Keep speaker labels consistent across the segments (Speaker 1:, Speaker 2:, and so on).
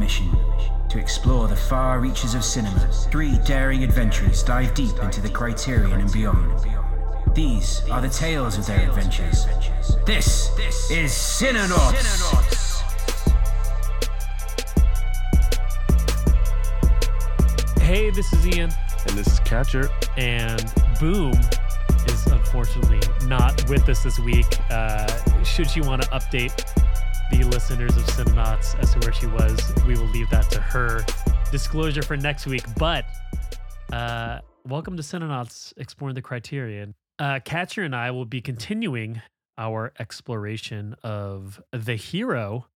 Speaker 1: mission to explore the far reaches of cinema. Three daring adventurers dive deep into the criterion and beyond. These are the tales of their adventures. This is Cinenauts!
Speaker 2: Hey, this is Ian,
Speaker 3: And this is Catcher.
Speaker 2: and Boom is unfortunately not with us this week. Uh, should she want to update the listeners of Cinenauts as to where she was, we will leave that to her. Disclosure for next week. But uh, welcome to Cinenauts Exploring the Criterion. Uh, Catcher and I will be continuing our exploration of the hero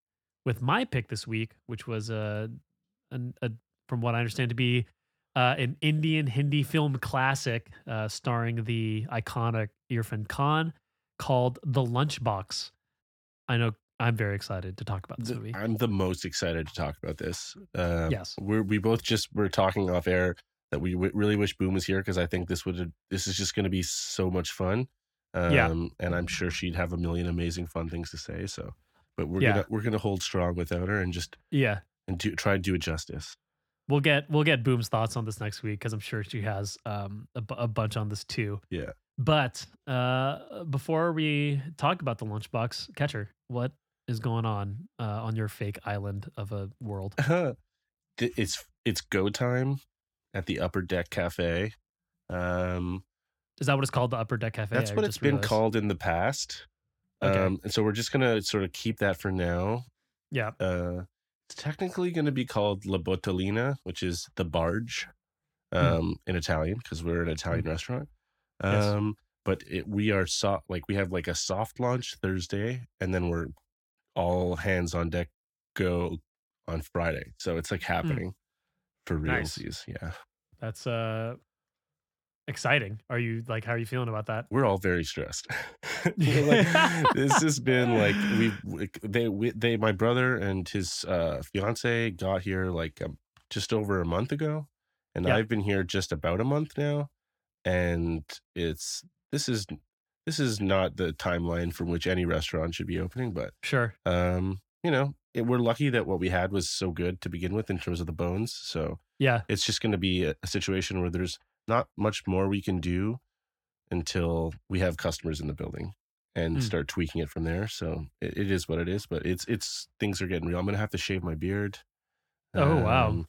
Speaker 2: with my pick this week, which was a, an a from what I understand to be uh, an Indian Hindi film classic uh, starring the iconic Irfan Khan called The Lunchbox. I know I'm very excited to talk about this
Speaker 3: The-
Speaker 2: movie.
Speaker 3: I'm the most excited to talk about this. Uh,
Speaker 2: Yes.
Speaker 3: we're we both just were talking off air that we w- really wish Boom was here because I think this would this is just going to be so much fun. Um,
Speaker 2: Yeah.
Speaker 3: and I'm sure she'd have a million amazing fun things to say. So, but we're
Speaker 2: Yeah.
Speaker 3: gonna we're gonna hold strong without her and just
Speaker 2: Yeah,
Speaker 3: and do try and do it justice.
Speaker 2: we'll get we'll get Boom's thoughts on this next week because I'm sure she has um, a, a bunch on this too.
Speaker 3: Yeah.
Speaker 2: But uh, before we talk about the lunchbox catcher, what is going on uh, on your fake island of a world?
Speaker 3: It's it's go time at the Upper Deck Cafe. Um,
Speaker 2: Is that what it's called? The Upper Deck Cafe.
Speaker 3: That's
Speaker 2: I
Speaker 3: what it's been
Speaker 2: realized.
Speaker 3: called in the past.
Speaker 2: Okay.
Speaker 3: Um, and so we're just gonna sort of keep that for now.
Speaker 2: Yeah.
Speaker 3: Uh, it's technically gonna be called La Botolina, which is the barge, um, in Italian because we're an Italian restaurant.
Speaker 2: Hmm. Yes.
Speaker 3: Um, but it, we are soft, like we have like a soft launch Thursday, and then we're all hands on deck go on Friday. So it's like happening for
Speaker 2: Hmm. Nice.
Speaker 3: Yeah,
Speaker 2: That's uh exciting. Are you like how are you feeling about that?
Speaker 3: we're all very stressed. Like, this has been like we they we, they my brother and his uh fiance got here like um, just over a month ago and
Speaker 2: Yeah.
Speaker 3: i've been here just about a month now and it's this is this is not the timeline from which any restaurant should be opening but
Speaker 2: Sure.
Speaker 3: um you know it, we're lucky that what we had was so good to begin with in terms of the bones so
Speaker 2: Yeah.
Speaker 3: it's just going to be a, a situation where there's not much more we can do until we have customers in the building and
Speaker 2: Mm.
Speaker 3: start tweaking it from there. So it, it is what it is, but it's it's things are getting real. I'm gonna have to shave my beard.
Speaker 2: Oh, wow.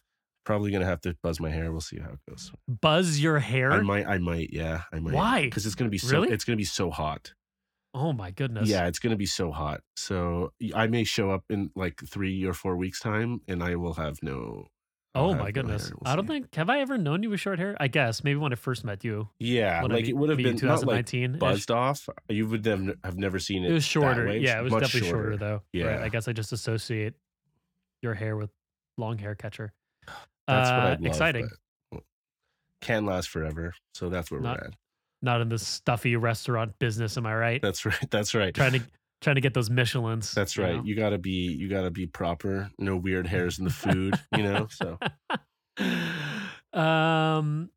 Speaker 3: Probably gonna have to buzz my hair. We'll see how it goes.
Speaker 2: Buzz your hair?
Speaker 3: I might, I might, yeah, I might.
Speaker 2: Why?
Speaker 3: Because it's gonna be so.
Speaker 2: Really?
Speaker 3: It's gonna be so hot.
Speaker 2: oh my goodness.
Speaker 3: Yeah, it's gonna be so hot. So I may show up in like three or four weeks time, and I will have no. I'll
Speaker 2: Oh
Speaker 3: have
Speaker 2: my goodness.
Speaker 3: hair. We'll
Speaker 2: I don't
Speaker 3: see.
Speaker 2: think have I ever known you with short hair? I guess maybe when I first met you.
Speaker 3: Yeah,
Speaker 2: when I
Speaker 3: like it would have been not like
Speaker 2: 2019.
Speaker 3: buzzed off. You would have, have never seen it.
Speaker 2: It was shorter.
Speaker 3: way.
Speaker 2: Yeah, it was definitely shorter, though. Right.
Speaker 3: Yeah.
Speaker 2: I guess I just associate your hair with long hair catcher.
Speaker 3: That's what
Speaker 2: Uh,
Speaker 3: I'd love,
Speaker 2: exciting.
Speaker 3: Can last forever, so that's where
Speaker 2: Not-
Speaker 3: we're at.
Speaker 2: Not in the stuffy restaurant business, am I right?
Speaker 3: That's right. That's right.
Speaker 2: trying to trying to get those Michelins.
Speaker 3: That's
Speaker 2: you
Speaker 3: right.
Speaker 2: know?
Speaker 3: You gotta be. You gotta be proper. No weird hairs in the food. you know. So
Speaker 2: um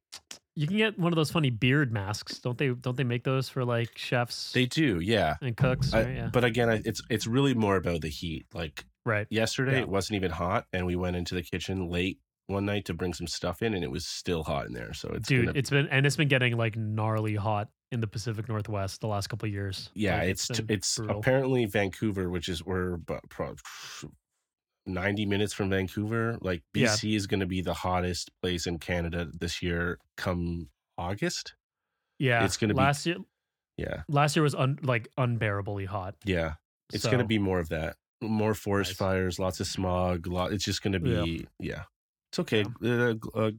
Speaker 2: you can get one of those funny beard masks don't they don't they make those for like chefs
Speaker 3: they do. Yeah.
Speaker 2: and cooks
Speaker 3: I-
Speaker 2: right yeah
Speaker 3: But again, I, it's it's really more about the heat. Like
Speaker 2: right
Speaker 3: yesterday,
Speaker 2: Yeah.
Speaker 3: it wasn't even hot, and we went into the kitchen late one night to bring some stuff in, and it was still hot in there. So it's
Speaker 2: dude
Speaker 3: gonna,
Speaker 2: it's been and it's been getting like gnarly hot in the pacific northwest the last couple of years
Speaker 3: Yeah,
Speaker 2: Like,
Speaker 3: it's it's
Speaker 2: brutal.
Speaker 3: apparently Vancouver, which is we're about pro- ninety minutes from Vancouver. Like
Speaker 2: Yeah.
Speaker 3: BC is going to be the hottest place in Canada this year, come August.
Speaker 2: yeah
Speaker 3: it's gonna be-
Speaker 2: last year
Speaker 3: Yeah,
Speaker 2: last year was un, like unbearably hot
Speaker 3: yeah, it's going to be more of that, more forest
Speaker 2: Nice.
Speaker 3: fires, lots of smog. Lot, it's just going to be yeah. It's okay. Uh, uh,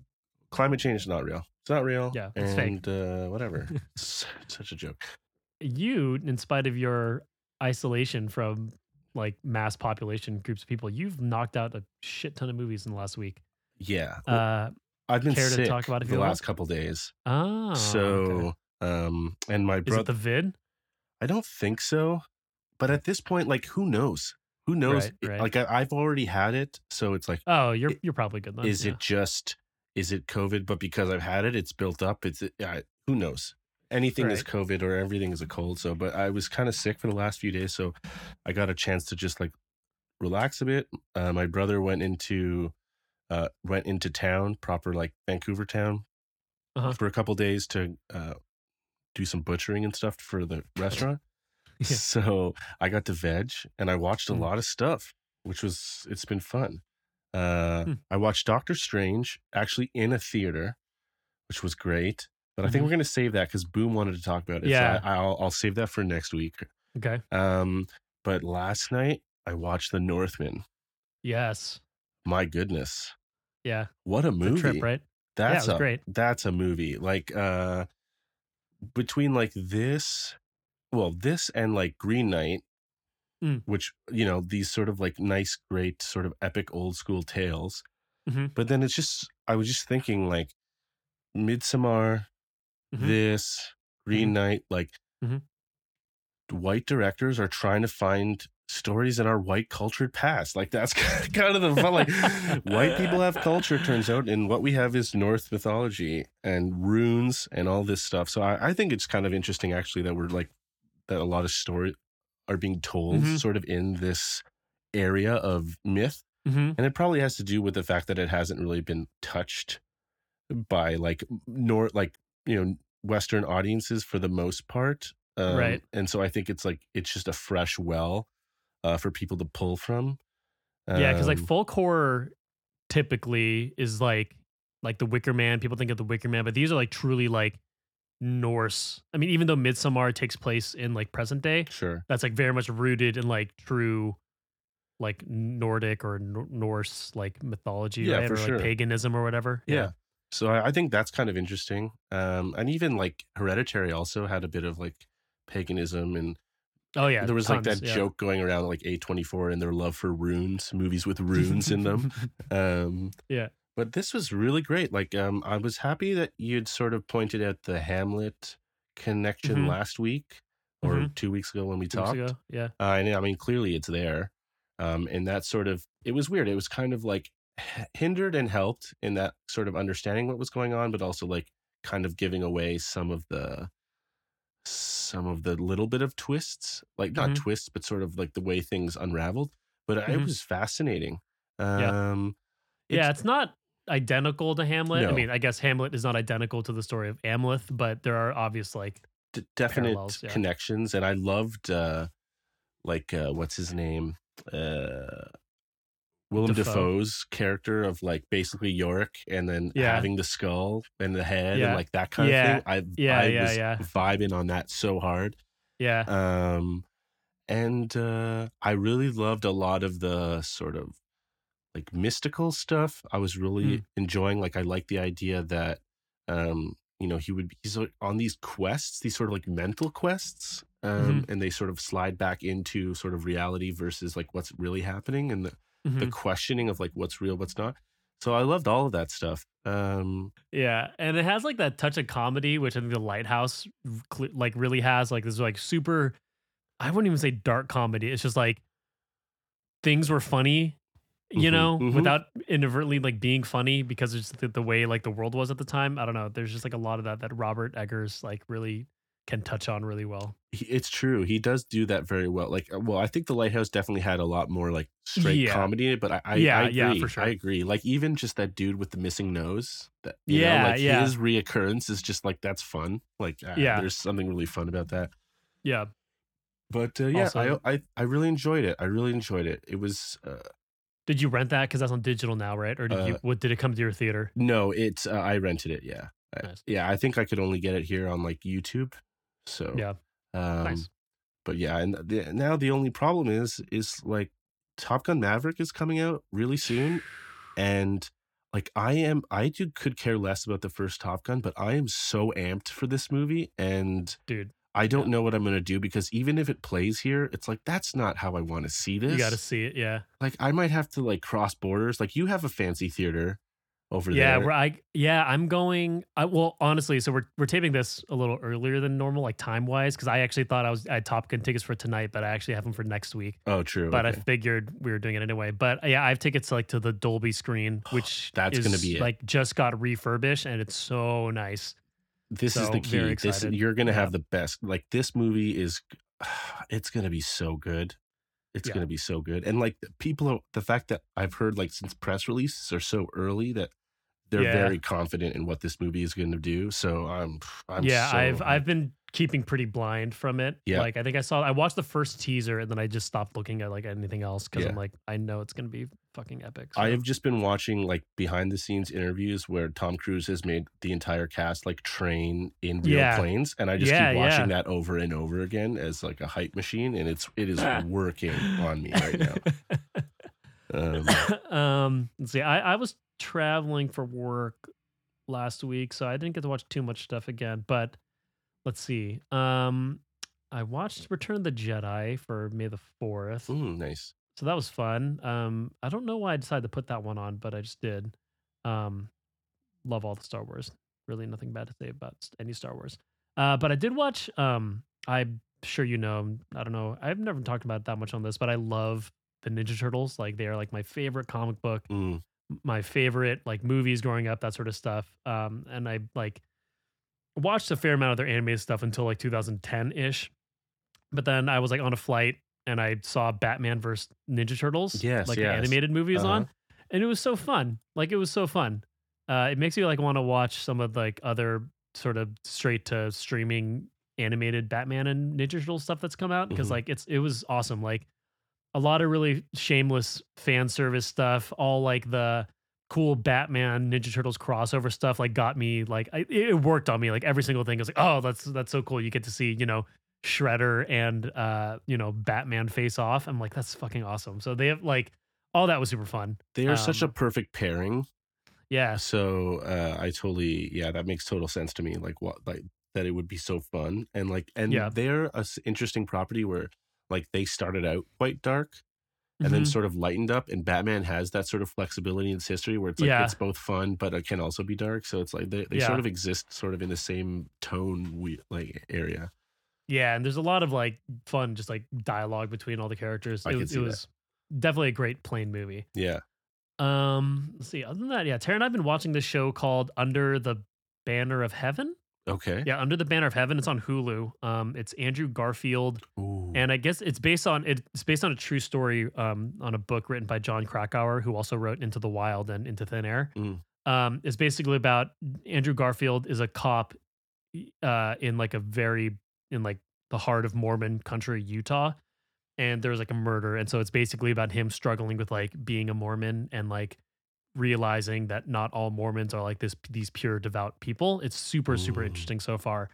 Speaker 3: climate change is not real. It's not real.
Speaker 2: Yeah, it's fake.
Speaker 3: and uh, whatever. it's such a joke.
Speaker 2: you in spite of your isolation from like mass population groups of people you've knocked out a shit ton of movies in the last week
Speaker 3: Yeah,
Speaker 2: uh
Speaker 3: I've been
Speaker 2: care to
Speaker 3: sick
Speaker 2: talk about it
Speaker 3: the last couple days.
Speaker 2: oh
Speaker 3: so
Speaker 2: okay.
Speaker 3: um and my brother.
Speaker 2: is it the vid
Speaker 3: i don't think so but at this point like who knows who knows
Speaker 2: Right, right.
Speaker 3: like I, i've already had it so it's like
Speaker 2: Oh, you're you're probably good then.
Speaker 3: is
Speaker 2: yeah.
Speaker 3: it just is it covid but because i've had it it's built up it's uh, who knows anything is covid or everything is a cold so but i was kind of sick for the last few days so i got a chance to just like relax a bit. Uh, my brother went into uh, went into town, proper like Vancouver town,
Speaker 2: Uh-huh.
Speaker 3: for a couple days to uh, do some butchering and stuff for the restaurant.
Speaker 2: Yeah.
Speaker 3: So I got to veg, and I watched a
Speaker 2: Mm.
Speaker 3: lot of stuff, which was it's been fun. Uh,
Speaker 2: Hmm.
Speaker 3: I watched Doctor Strange actually in a theater, which was great. But I think
Speaker 2: Mhm.
Speaker 3: we're gonna save that because Boom wanted to talk about it.
Speaker 2: Yeah.
Speaker 3: so I, I'll I'll save that for next week.
Speaker 2: Okay.
Speaker 3: Um, but last night I watched The Northman.
Speaker 2: Yes.
Speaker 3: My goodness,
Speaker 2: Yeah.
Speaker 3: what a movie!
Speaker 2: trip, right?
Speaker 3: That's
Speaker 2: yeah,
Speaker 3: a
Speaker 2: great.
Speaker 3: that's a movie. Like uh, between like this, well, this and like Green Knight,
Speaker 2: Mm.
Speaker 3: which you know these sort of like nice, great, sort of epic old school tales.
Speaker 2: Mhm.
Speaker 3: But then it's just I was just thinking like Midsommar,
Speaker 2: Mhm.
Speaker 3: this Green Knight, like
Speaker 2: Mhm.
Speaker 3: white directors are trying to find stories in our white cultured past. Like that's kind of the fun. Like white people have culture, turns out, and what we have is Norse mythology and runes and all this stuff. So I, I think it's kind of interesting actually that we're like that a lot of story are being told
Speaker 2: Mhm.
Speaker 3: sort of in this area of myth.
Speaker 2: hmm
Speaker 3: And it probably has to do with the fact that it hasn't really been touched by like nor like, you know, Western audiences for the most part. Um,
Speaker 2: Right.
Speaker 3: And so I think it's like it's just a fresh well uh, for people to pull from.
Speaker 2: Yeah, because like
Speaker 3: Um,
Speaker 2: folk horror typically is like like the Wicker Man. People think of the Wicker Man, but these are like truly like Norse. I mean, even though Midsommar takes place in like present day,
Speaker 3: sure.
Speaker 2: that's like very much rooted in like true like Nordic or Nor- Norse like mythology,
Speaker 3: Yeah,
Speaker 2: right?
Speaker 3: for
Speaker 2: or
Speaker 3: sure.
Speaker 2: like paganism or whatever.
Speaker 3: Yeah. So I, I think that's kind of interesting. Um, and even like Hereditary also had a bit of like paganism and
Speaker 2: Oh yeah.
Speaker 3: there was like that
Speaker 2: yeah.
Speaker 3: joke going around like A24 and their love for runes, movies with runes in them. Um,
Speaker 2: Yeah.
Speaker 3: But this was really great. Like, um, I was happy that you'd sort of pointed out the Hamlet connection
Speaker 2: Mhm.
Speaker 3: last week or
Speaker 2: Mhm.
Speaker 3: two weeks ago when we
Speaker 2: Two weeks
Speaker 3: talked.
Speaker 2: ago. Yeah.
Speaker 3: Uh, and I mean, clearly it's there. Um, and that sort of, it was weird. It was kind of like hindered and helped in that sort of understanding what was going on, but also like kind of giving away some of the, some of the little bit of twists, like not
Speaker 2: Mhm.
Speaker 3: twists, but sort of like the way things unraveled. But it
Speaker 2: Mhm.
Speaker 3: was fascinating.
Speaker 2: Yeah.
Speaker 3: Um,
Speaker 2: yeah, it's not identical to Hamlet. I mean, I guess Hamlet is not identical to the story of Amleth, but there are obvious like
Speaker 3: d- definite
Speaker 2: yeah.
Speaker 3: connections and i loved uh like uh what's his name uh Willem. Dafoe's character of like basically Yorick and then
Speaker 2: Yeah.
Speaker 3: having the skull and the head
Speaker 2: Yeah.
Speaker 3: and like that kind of thing. I
Speaker 2: Yeah,
Speaker 3: I
Speaker 2: yeah,
Speaker 3: was
Speaker 2: yeah.
Speaker 3: vibing on that so hard.
Speaker 2: yeah.
Speaker 3: Um and uh I really loved a lot of the sort of like mystical stuff. I was really
Speaker 2: Mm.
Speaker 3: enjoying like I like the idea that um you know he would he's on these quests, these sort of like mental quests um
Speaker 2: Mm-hmm.
Speaker 3: and they sort of slide back into sort of reality versus like what's really happening and the, the
Speaker 2: Mhm.
Speaker 3: questioning of like what's real, what's not. So I loved all of that stuff. Um
Speaker 2: Yeah, and it has like that touch of comedy, which I think the Lighthouse like really has. Like this like super, I wouldn't even say dark comedy. It's just like things were funny, you
Speaker 3: Mhm,
Speaker 2: know,
Speaker 3: mhm.
Speaker 2: without inadvertently like being funny because it's the, the way like the world was at the time. I don't know. There's just like a lot of that that Robert Eggers like really can touch on really well.
Speaker 3: he- it's true. He does do that very well. Like, uh, well, I think the Lighthouse definitely had a lot more like straight
Speaker 2: Yeah.
Speaker 3: comedy in it, but I, I,
Speaker 2: Yeah,
Speaker 3: I
Speaker 2: yeah, for sure.
Speaker 3: I agree. Like, even just that dude with the missing nose. That you
Speaker 2: Yeah,
Speaker 3: know, like
Speaker 2: yeah.
Speaker 3: his reoccurrence is just like that's fun. Like, uh,
Speaker 2: Yeah.
Speaker 3: there's something really fun about that.
Speaker 2: Yeah,
Speaker 3: But uh, yeah, I, I I really enjoyed it. I really enjoyed it. It was uh,
Speaker 2: did you rent that because that's on digital now, right? Or did you?
Speaker 3: Uh,
Speaker 2: What did it come to your theater?
Speaker 3: no, it's uh, I rented it. Yeah,
Speaker 2: Nice.
Speaker 3: yeah. I think I could only get it here on like YouTube. So
Speaker 2: Yeah,
Speaker 3: Um,
Speaker 2: nice.
Speaker 3: But yeah, and the, now the only problem is is like Top Gun Maverick is coming out really soon, and like I am, I do could care less about the first Top Gun, but I am so amped for this movie, and
Speaker 2: Dude,
Speaker 3: I don't
Speaker 2: Yeah.
Speaker 3: know what I'm gonna do because even if it plays here, it's like that's not how I want to see this.
Speaker 2: you got to see it. Yeah.
Speaker 3: like I might have to like cross borders. Like you have a fancy theater over there.
Speaker 2: yeah,
Speaker 3: there.
Speaker 2: we're, I yeah, I'm going. I, well, honestly, so we're we're taping this a little earlier than normal, like time wise, because I actually thought I was I had Top Gun tickets for tonight, but I actually have them for next week.
Speaker 3: Oh, true.
Speaker 2: But I figured we were doing it anyway. But uh, yeah, I have tickets like to the Dolby screen, which
Speaker 3: That's gonna be it.
Speaker 2: like just got refurbished, and it's so nice.
Speaker 3: This is the key. This you're gonna
Speaker 2: Yeah.
Speaker 3: have the best. Like this movie is, it's gonna be so good. it's
Speaker 2: Yeah.
Speaker 3: going to be so good. And like the people, are, the fact that I've heard like since press releases are so early that they're
Speaker 2: Yeah.
Speaker 3: very confident in what this movie is going to do. So I'm, I'm
Speaker 2: yeah,
Speaker 3: so
Speaker 2: I've. I've been keeping pretty blind from it.
Speaker 3: Yeah.
Speaker 2: Like I think I saw I watched the first teaser and then I just stopped looking at like anything else because
Speaker 3: Yeah.
Speaker 2: I'm like I know it's gonna be fucking epic. So.
Speaker 3: I have just been watching like behind the scenes interviews where Tom Cruise has made the entire cast like train in real
Speaker 2: Yeah.
Speaker 3: planes, and I just
Speaker 2: Yeah,
Speaker 3: keep watching
Speaker 2: yeah.
Speaker 3: that over and over again as like a hype machine, and it's it is working on me right now. Um,
Speaker 2: um, let's see. I, I was traveling for work last week, so I didn't get to watch too much stuff again. But let's see. Um, I watched Return of the Jedi for May the Fourth,
Speaker 3: mm, nice.
Speaker 2: So that was fun. Um, I don't know why I decided to put that one on, but I just did. Um, love all the Star Wars. Really, nothing bad to say about any Star Wars. Uh, but I did watch. Um, I'm sure you know. I don't know. I've never talked about it that much on this, but I love the Ninja Turtles. Like they are like my favorite comic book,
Speaker 3: Mm,
Speaker 2: my favorite like movies growing up, that sort of stuff. Um, and I like watched a fair amount of their animated stuff until like 2010 ish. But then I was like on a flight and I saw Batman versus Ninja Turtles.
Speaker 3: Yes,
Speaker 2: like the
Speaker 3: yes.
Speaker 2: animated movie is on,
Speaker 3: Uh-huh.
Speaker 2: and it was so fun. Like it was so fun. Uh, it makes me like want to watch some of like other sort of straight to streaming animated Batman and Ninja Turtles stuff that's come out because
Speaker 3: Mhm.
Speaker 2: like it's it was awesome. Like a lot of really shameless fan service stuff. All like the cool Batman Ninja Turtles crossover stuff like got me like I, it worked on me like every single thing. I was like, oh, that's that's so cool. You get to see you know Shredder and uh you know Batman face off. I'm like, that's fucking awesome. So they have like all that was super fun.
Speaker 3: They are such a
Speaker 2: Um,
Speaker 3: perfect pairing.
Speaker 2: Yeah,
Speaker 3: So uh, I totally, yeah, that makes total sense to me. Like what, like that it would be so fun and like, and
Speaker 2: Yeah.
Speaker 3: they're a s- interesting property where like they started out quite dark and then
Speaker 2: Mhm.
Speaker 3: sort of lightened up. And Batman has that sort of flexibility in its history where it's like
Speaker 2: Yeah.
Speaker 3: it's both fun, but it can also be dark. So it's like they, they
Speaker 2: Yeah.
Speaker 3: sort of exist sort of in the same tone we like area.
Speaker 2: Yeah, and there's a lot of like fun, just like dialogue between all the characters.
Speaker 3: I
Speaker 2: it
Speaker 3: can
Speaker 2: was,
Speaker 3: see
Speaker 2: it
Speaker 3: that.
Speaker 2: was definitely a great plane movie.
Speaker 3: Yeah.
Speaker 2: Um, let's see. Other than that, yeah, Tara and I've been watching this show called Under the Banner of Heaven.
Speaker 3: Okay.
Speaker 2: Yeah, Under the Banner of Heaven. It's on Hulu. Um, it's Andrew Garfield,
Speaker 3: Ooh.
Speaker 2: and I guess it's based on it's based on a true story. Um, on a book written by Jon Krakauer, who also wrote Into the Wild and Into Thin Air.
Speaker 3: Mm.
Speaker 2: Um, it's basically about Andrew Garfield is a cop, uh, in like a very in like the heart of Mormon country, Utah, and there's like a murder, and so it's basically about him struggling with like being a Mormon and like realizing that not all Mormons are like this these pure devout people. It's super super interesting so far.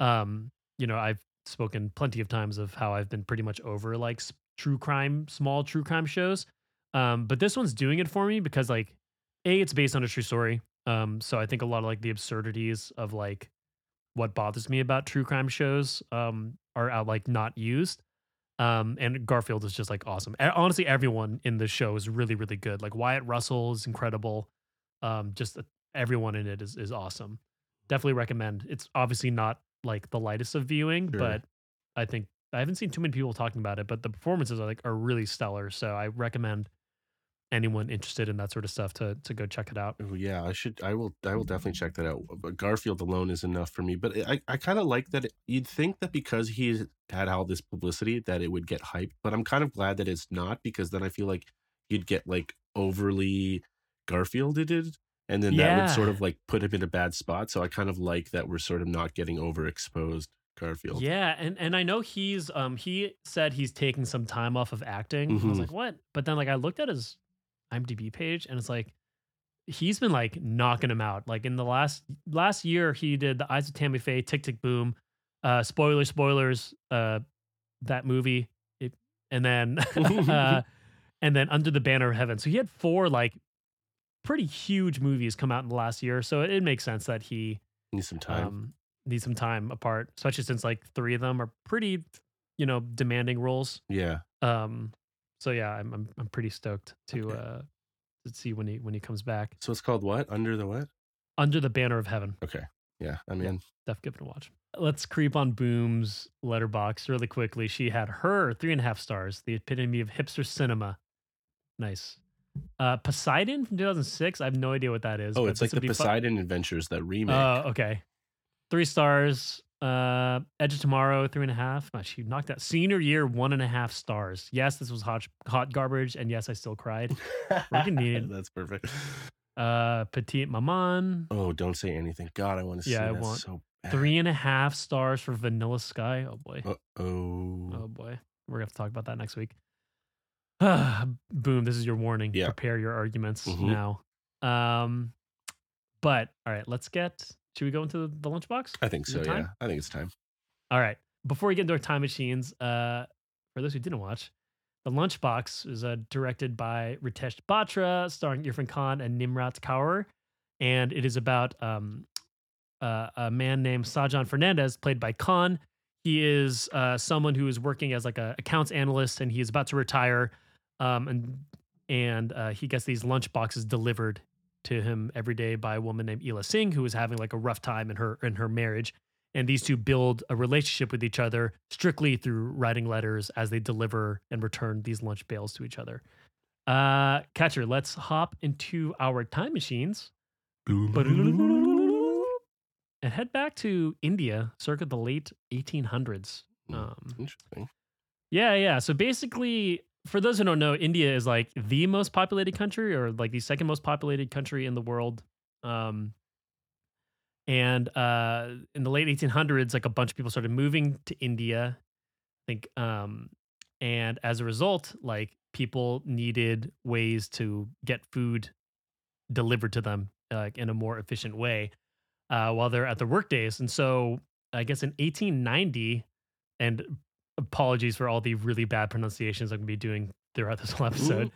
Speaker 2: Um, you know, I've spoken plenty of times of how I've been pretty much over like true crime, small true crime shows. Um, but this one's doing it for me because like a it's based on a true story. Um, so I think a lot of like the absurdities of like what bothers me about true crime shows um are out like not used. Um, and Garfield is just like awesome. And honestly, everyone in the show is really, really good. Like Wyatt Russell is incredible. Um, just uh, everyone in it is is awesome. Definitely recommend. It's obviously not like the lightest of viewing,
Speaker 3: Sure.
Speaker 2: but I think I haven't seen too many people talking about it. But the performances are like are really stellar. So I recommend anyone interested in that sort of stuff to to go check it out.
Speaker 3: Oh yeah, I should. I will. I will definitely check that out. But Garfield alone is enough for me. But I, I kind of like that. It, you'd think that because he had all this publicity, that it would get hyped. But I'm kind of glad that it's not because then I feel like you'd get like overly Garfielded, it and then that would sort of like put him in a bad spot. So I kind of like that we're sort of not getting overexposed Garfield.
Speaker 2: Yeah, and and I know he's um he said he's taking some time off of acting. I was
Speaker 3: Mhm.
Speaker 2: like, what? But then like I looked at his IMDb page and it's like he's been like knocking him out. Like in the last last year, he did the Eyes of Tammy Faye, Tick Tick Boom, uh, spoiler spoilers, uh, that movie, it, and then uh, and then Under the Banner of Heaven. So he had four like pretty huge movies come out in the last year. So it, makes sense that he
Speaker 3: needs some time.
Speaker 2: um, need some time apart, especially since like three of them are pretty, you know, demanding roles.
Speaker 3: yeah.
Speaker 2: Um, so yeah, I'm I'm, I'm pretty stoked to
Speaker 3: Okay.
Speaker 2: uh to see when he when he comes back
Speaker 3: So it's called what? Under the what?
Speaker 2: under the banner of heaven.
Speaker 3: Okay. Yeah. I'm in.
Speaker 2: Def give it a watch. Let's creep on Boom's Letterboxd really quickly. She had her three and a half stars, the epitome of hipster cinema. Nice. Uh, Poseidon from 2006. I have no idea what that is.
Speaker 3: Oh, it's like the
Speaker 2: would be fu-
Speaker 3: Poseidon Adventures, that remake.
Speaker 2: Oh, okay. Three stars. Uh, Edge of Tomorrow, three and a half. Uh, She knocked out senior year, one and a half stars. Yes, this was hot, hot garbage, and yes, I still cried.
Speaker 3: That's perfect.
Speaker 2: Uh, Petite Maman,
Speaker 3: Oh, don't say anything. God, I want to
Speaker 2: Yeah,
Speaker 3: see
Speaker 2: I
Speaker 3: that
Speaker 2: want
Speaker 3: so bad.
Speaker 2: three and a half stars for Vanilla Sky. Oh boy.
Speaker 3: Oh.
Speaker 2: Oh boy, we're gonna have to talk about that next week. Boom! This is your warning.
Speaker 3: Yeah.
Speaker 2: Prepare your arguments
Speaker 3: Mhm.
Speaker 2: now. Um, but all right, let's get. Should we go into the, lunchbox?
Speaker 3: I think
Speaker 2: Is
Speaker 3: so. Yeah. I think it's time.
Speaker 2: All right. Before we get into our time machines, uh, for those who didn't watch, the lunchbox is uh, directed by Ritesh Batra, starring Irfan Khan and Nimrat Kaur, and it is about um, uh, a man named Sajan Fernandez, played by Khan. He is uh, someone who is working as like a accounts analyst, and he is about to retire. Um, and and uh, he gets these lunch boxes delivered to him every day by a woman named Ela Singh, who is having like a rough time in her in her marriage. And these two build a relationship with each other strictly through writing letters as they deliver and return these lunch bales to each other. Uh, Catcher, let's hop into our time machines and head back to India circa the late 1800s.
Speaker 3: Hmm.
Speaker 2: Um,
Speaker 3: Interesting.
Speaker 2: yeah, yeah. So basically, for those who don't know, India is like the most populated country or like the second most populated country in the world. Um, and uh, in the late 1800s, like a bunch of people started moving to India. I think, um, and as a result, like people needed ways to get food delivered to them uh, in a more efficient way uh, while they're at their work days. And so, I guess in 1890, and apologies for all the really bad pronunciations I'm gonna be doing throughout this whole episode.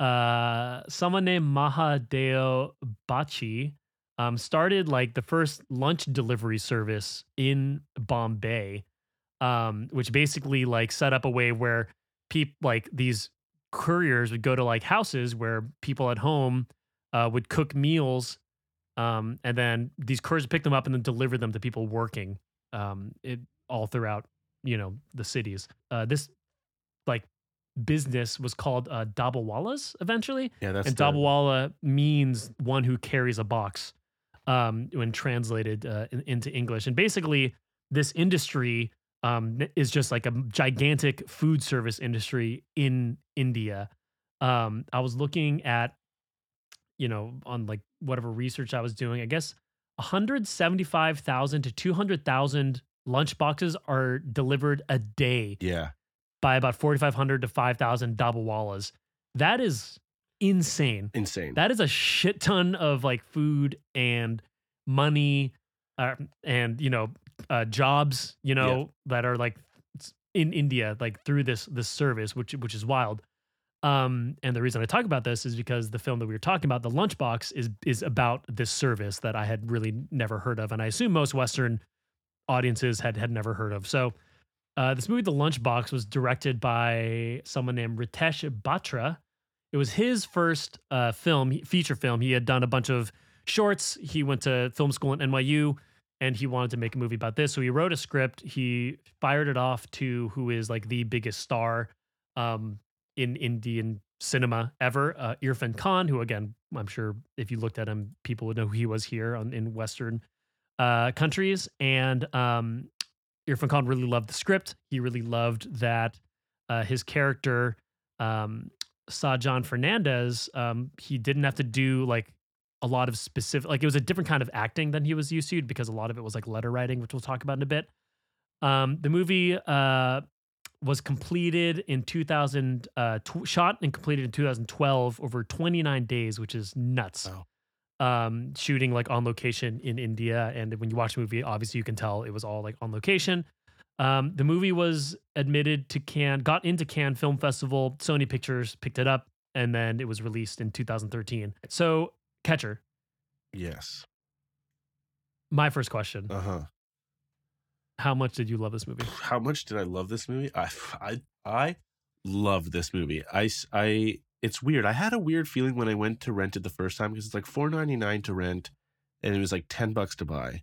Speaker 2: Uh, someone named Mahadeo Bachi um, started like the first lunch delivery service in Bombay, um, which basically like set up a way where people like these couriers would go to like houses where people at home uh, would cook meals, um, and then these couriers would pick them up and then deliver them to people working um, it all throughout you know the cities. Uh, this like business was called uh, Dabawalas eventually,
Speaker 3: Yeah, that's
Speaker 2: and
Speaker 3: the-
Speaker 2: Dabawala means one who carries a box um, when translated uh, in, into English. And basically, this industry um, is just like a gigantic food service industry in India. Um, I was looking at, you know, on like whatever research I was doing, I guess 175,000 to 200,000 lunch boxes are delivered a day
Speaker 3: Yeah,
Speaker 2: by about 4,500 to 5,000 Dabawalas. That is insane.
Speaker 3: insane.
Speaker 2: That is a shit ton of like food and money uh, and, you know, uh, jobs, you know, that are like in India, like through this, this service, which, which is wild. Um, and the reason I talk about this is because the film that we were talking about, The Lunchbox, is is about this service that I had really never heard of, and I assume most Western audiences had had never heard of. So, uh, this movie, The Lunchbox, was directed by someone named Ritesh Batra. It was his first uh, film, feature film. He had done a bunch of shorts. He went to film school at NYU, and he wanted to make a movie about this. So he wrote a script. He fired it off to who is like the biggest star um, in Indian cinema ever, uh, Irfan Khan, who again, I'm sure if you looked at him, people would know who he was here on, in Western uh, countries. And um, Irfan Khan really loved the script. He really loved that uh, his character, um, Sajan Fernandez, um, he didn't have to do like a lot of specific, like it was a different kind of acting than he was used to because a lot of it was like letter writing, which we'll talk about in a bit. Um, the movie uh, was completed in 2000, uh, tw- shot and completed in 2012 over 29 days, which is nuts.
Speaker 3: Wow.
Speaker 2: Um, shooting like on location in India, and when you watch the movie, obviously you can tell it was all like on location. Um, the movie was admitted to Cannes, got into Cannes Film Festival. Sony Pictures picked it up, and then it was released in 2013. So, Catcher,
Speaker 3: yes.
Speaker 2: my first question:
Speaker 3: Uh huh.
Speaker 2: How much did you love this movie?
Speaker 3: How much did I love this movie? I I I love this movie. I I it's weird. I had a weird feeling when I went to rent it the first time because it's like four ninety nine to rent, and it was like ten bucks to buy,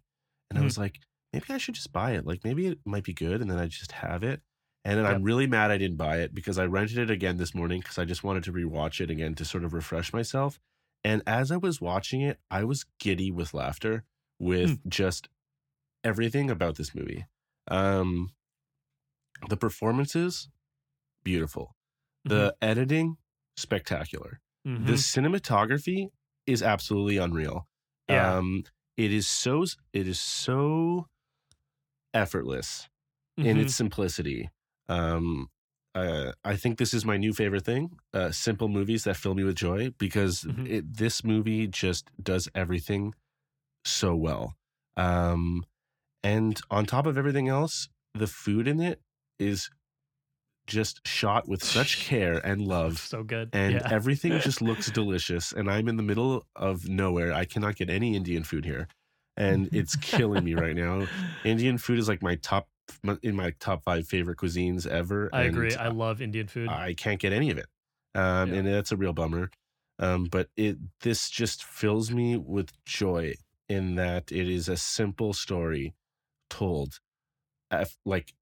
Speaker 3: and I
Speaker 2: Mhm.
Speaker 3: was like, maybe I should just buy it. Like maybe it might be good, and then I just have it. And then I'm really mad I didn't buy it because I rented it again this morning because I just wanted to rewatch it again to sort of refresh myself. And as I was watching it, I was giddy with laughter, with just everything about this movie. Um, the performances, beautiful. The editing, spectacular.
Speaker 2: Mhm.
Speaker 3: The cinematography is absolutely unreal.
Speaker 2: Yeah.
Speaker 3: Um, it is so it is so effortless in
Speaker 2: Mhm.
Speaker 3: its simplicity. Um, uh, I think this is my new favorite thing: uh, simple movies that fill me with joy. Because
Speaker 2: Mhm.
Speaker 3: it, this movie just does everything so well. Um, and on top of everything else, the food in it is just shot with such care and love
Speaker 2: so good.
Speaker 3: and
Speaker 2: yeah.
Speaker 3: everything just looks delicious and i'm in the middle of nowhere i cannot get any indian food here and it's killing me right now indian food is like my top in my top five favorite cuisines ever
Speaker 2: I agree. I love Indian food.
Speaker 3: i can't get any of it um
Speaker 2: Yeah.
Speaker 3: and that's a real bummer um but it this just fills me with joy in that it is a simple story told like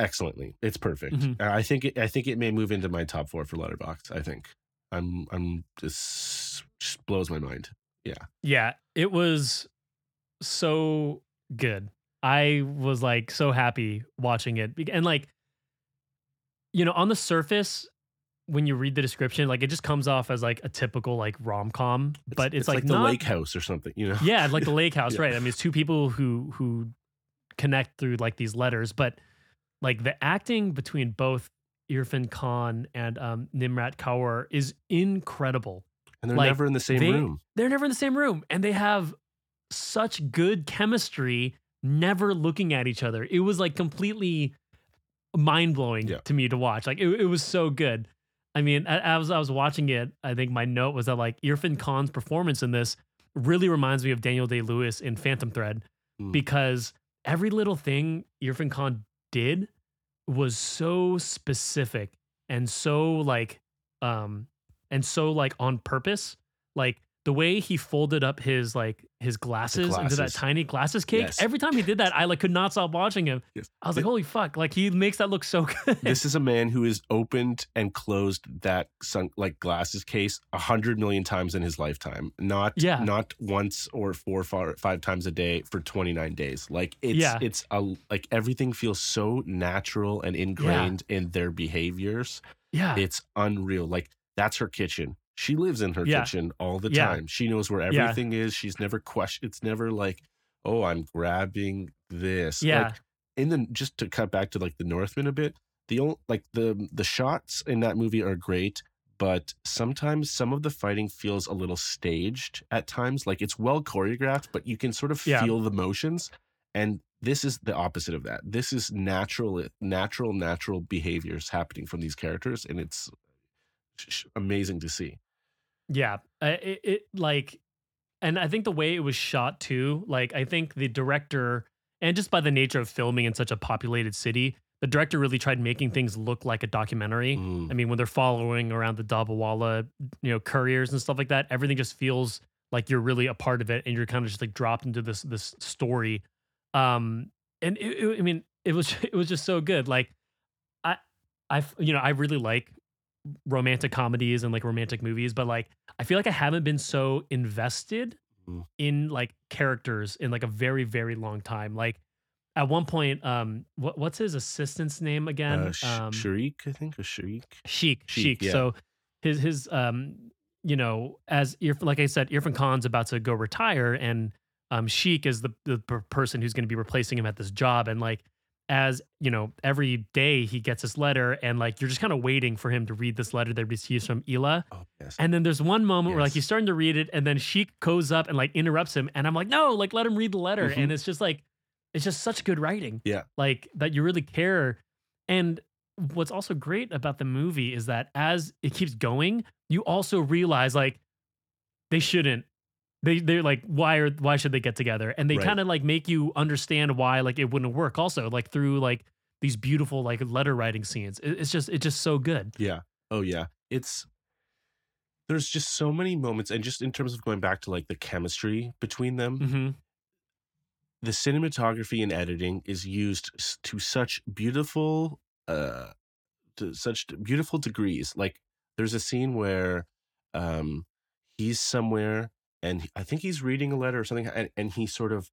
Speaker 3: excellently it's perfect
Speaker 2: Mhm.
Speaker 3: i think it, i think it may move into my top four for Letterboxd i think i'm i'm just, just blows my mind
Speaker 2: Yeah, Yeah, it was so good. I was like so happy watching it. And like, you know, on the surface, when you read the description, like it just comes off as like a typical like rom com, but it's, like,
Speaker 3: the
Speaker 2: not,
Speaker 3: lake house or something you know
Speaker 2: Yeah, like the lake house,
Speaker 3: Yeah.
Speaker 2: right? I mean, it's two people who who connect through like these letters, but like the acting between both Irfan Khan and um, Nimrat Kaur is incredible.
Speaker 3: and they're
Speaker 2: like,
Speaker 3: never in the same
Speaker 2: they-
Speaker 3: room
Speaker 2: they're never in the same room and they have such good chemistry never looking at each other it was like completely mind-blowing
Speaker 3: Yeah.
Speaker 2: to me to watch like it, it was so good i mean as i was watching it i think my note was that like irfan khan's performance in this really reminds me of daniel day-lewis in phantom thread
Speaker 3: Mm.
Speaker 2: because every little thing irfan khan did was so specific and so like um and so like on purpose like the way he folded up his like his glasses, into that tiny glasses cake
Speaker 3: Yes.
Speaker 2: every time he did that i like could not stop watching him
Speaker 3: Yes.
Speaker 2: i was like holy fuck like he makes that look so good
Speaker 3: this is a man who has opened and closed that sun like glasses case a hundred million times in his lifetime. Not
Speaker 2: Yeah.
Speaker 3: not once or four far, five times a day for twenty nine days. Like it's
Speaker 2: Yeah.
Speaker 3: it's a like everything feels so natural and ingrained in their behaviors.
Speaker 2: yeah
Speaker 3: It's unreal. Like that's her kitchen. She lives in her
Speaker 2: Yeah.
Speaker 3: kitchen all the
Speaker 2: Yeah.
Speaker 3: time. She knows where everything is. She's never question. It's never like, oh, I'm grabbing this.
Speaker 2: yeah
Speaker 3: Like, in the just to cut back to like the Northman a bit, the only like the the shots in that movie are great, but sometimes some of the fighting feels a little staged at times. Like it's well choreographed, but you can sort of
Speaker 2: Yeah.
Speaker 3: feel the motions. And this is the opposite of that. This is natural, natural, natural behaviors happening from these characters, and it's amazing to see.
Speaker 2: Yeah, it, it like, and I think the way it was shot too. Like, I think the director, and just by the nature of filming in such a populated city, the director really tried making things look like a documentary.
Speaker 3: Mm.
Speaker 2: I mean, when they're following around the Dabawala, you know, couriers and stuff like that, everything just feels like you're really a part of it, and you're kind of just like dropped into this this story. Um, and it, it- I mean, it was it was just so good. Like, I, I, you know, I really like romantic comedies and like romantic movies, but like I feel like I haven't been so invested
Speaker 3: Mm.
Speaker 2: in like characters in like a very very long time. Like at one point, um, what what's his assistant's name again?
Speaker 3: Uh, Sh-
Speaker 2: um,
Speaker 3: Sharik, I think, or Sharik.
Speaker 2: Shaikh,
Speaker 3: Shaikh,
Speaker 2: Shaikh.
Speaker 3: yeah.
Speaker 2: So his his um you know as Irf- like I said, Irfan Khan's about to go retire, and um Shaikh is the the per- person who's going to be replacing him at this job, and like as you know every day he gets this letter, and like you're just kind of waiting for him to read this letter that he receives from Ela,
Speaker 3: Oh yes.
Speaker 2: and then there's one moment where like he's starting to read it, and then she goes up and like interrupts him, and I'm like, no, like let him read the letter,
Speaker 3: Mhm.
Speaker 2: and it's just like it's just such good writing,
Speaker 3: Yeah.
Speaker 2: like that you really care. And what's also great about the movie is that as it keeps going, you also realize like they shouldn't. They they're like why are why should they get together? And they
Speaker 3: Right.
Speaker 2: kind of like make you understand why like it wouldn't work. Also like through like these beautiful like letter writing scenes. It- it's just it's just so good.
Speaker 3: Yeah. Oh yeah. It's there's just so many moments and just in terms of going back to like the chemistry between them,
Speaker 2: hmm
Speaker 3: the cinematography and editing is used to such beautiful uh to such beautiful degrees. Like there's a scene where um he's somewhere and I think he's reading a letter or something and, and he sort of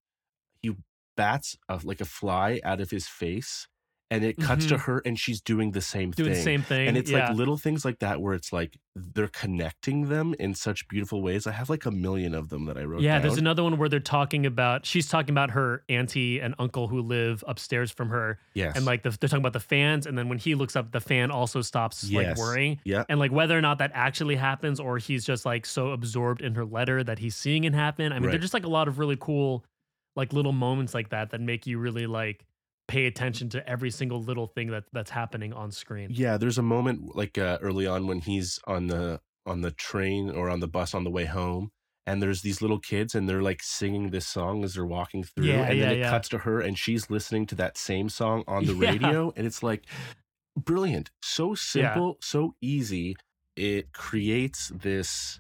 Speaker 3: he bats a, like a fly out of his face and it cuts to
Speaker 2: Mhm.
Speaker 3: her and she's doing the same
Speaker 2: Doing
Speaker 3: thing
Speaker 2: the same thing.
Speaker 3: and it's
Speaker 2: yeah.
Speaker 3: like little things like that where it's like they're connecting them in such beautiful ways i have like a million of them that i wrote
Speaker 2: yeah,
Speaker 3: down.
Speaker 2: there's another one where they're talking about she's talking about her auntie and uncle who live upstairs from her,
Speaker 3: yes
Speaker 2: and like the, they're talking about the fans, and then when he looks up, the fan also stops like worrying.
Speaker 3: yeah
Speaker 2: and like whether or not that actually happens or he's just like so absorbed in her letter that he's seeing it happen. I mean,
Speaker 3: Right.
Speaker 2: they're just like a lot of really cool, like little moments like that that make you really like pay attention to every single little thing that that's happening on screen.
Speaker 3: Yeah, there's a moment like uh, early on when he's on the on the train or on the bus on the way home, and there's these little kids and they're like singing this song as they're walking through,
Speaker 2: Yeah,
Speaker 3: and then
Speaker 2: yeah,
Speaker 3: it
Speaker 2: yeah.
Speaker 3: cuts to her and she's listening to that same song on the radio, and it's like brilliant, so simple, so easy. It creates this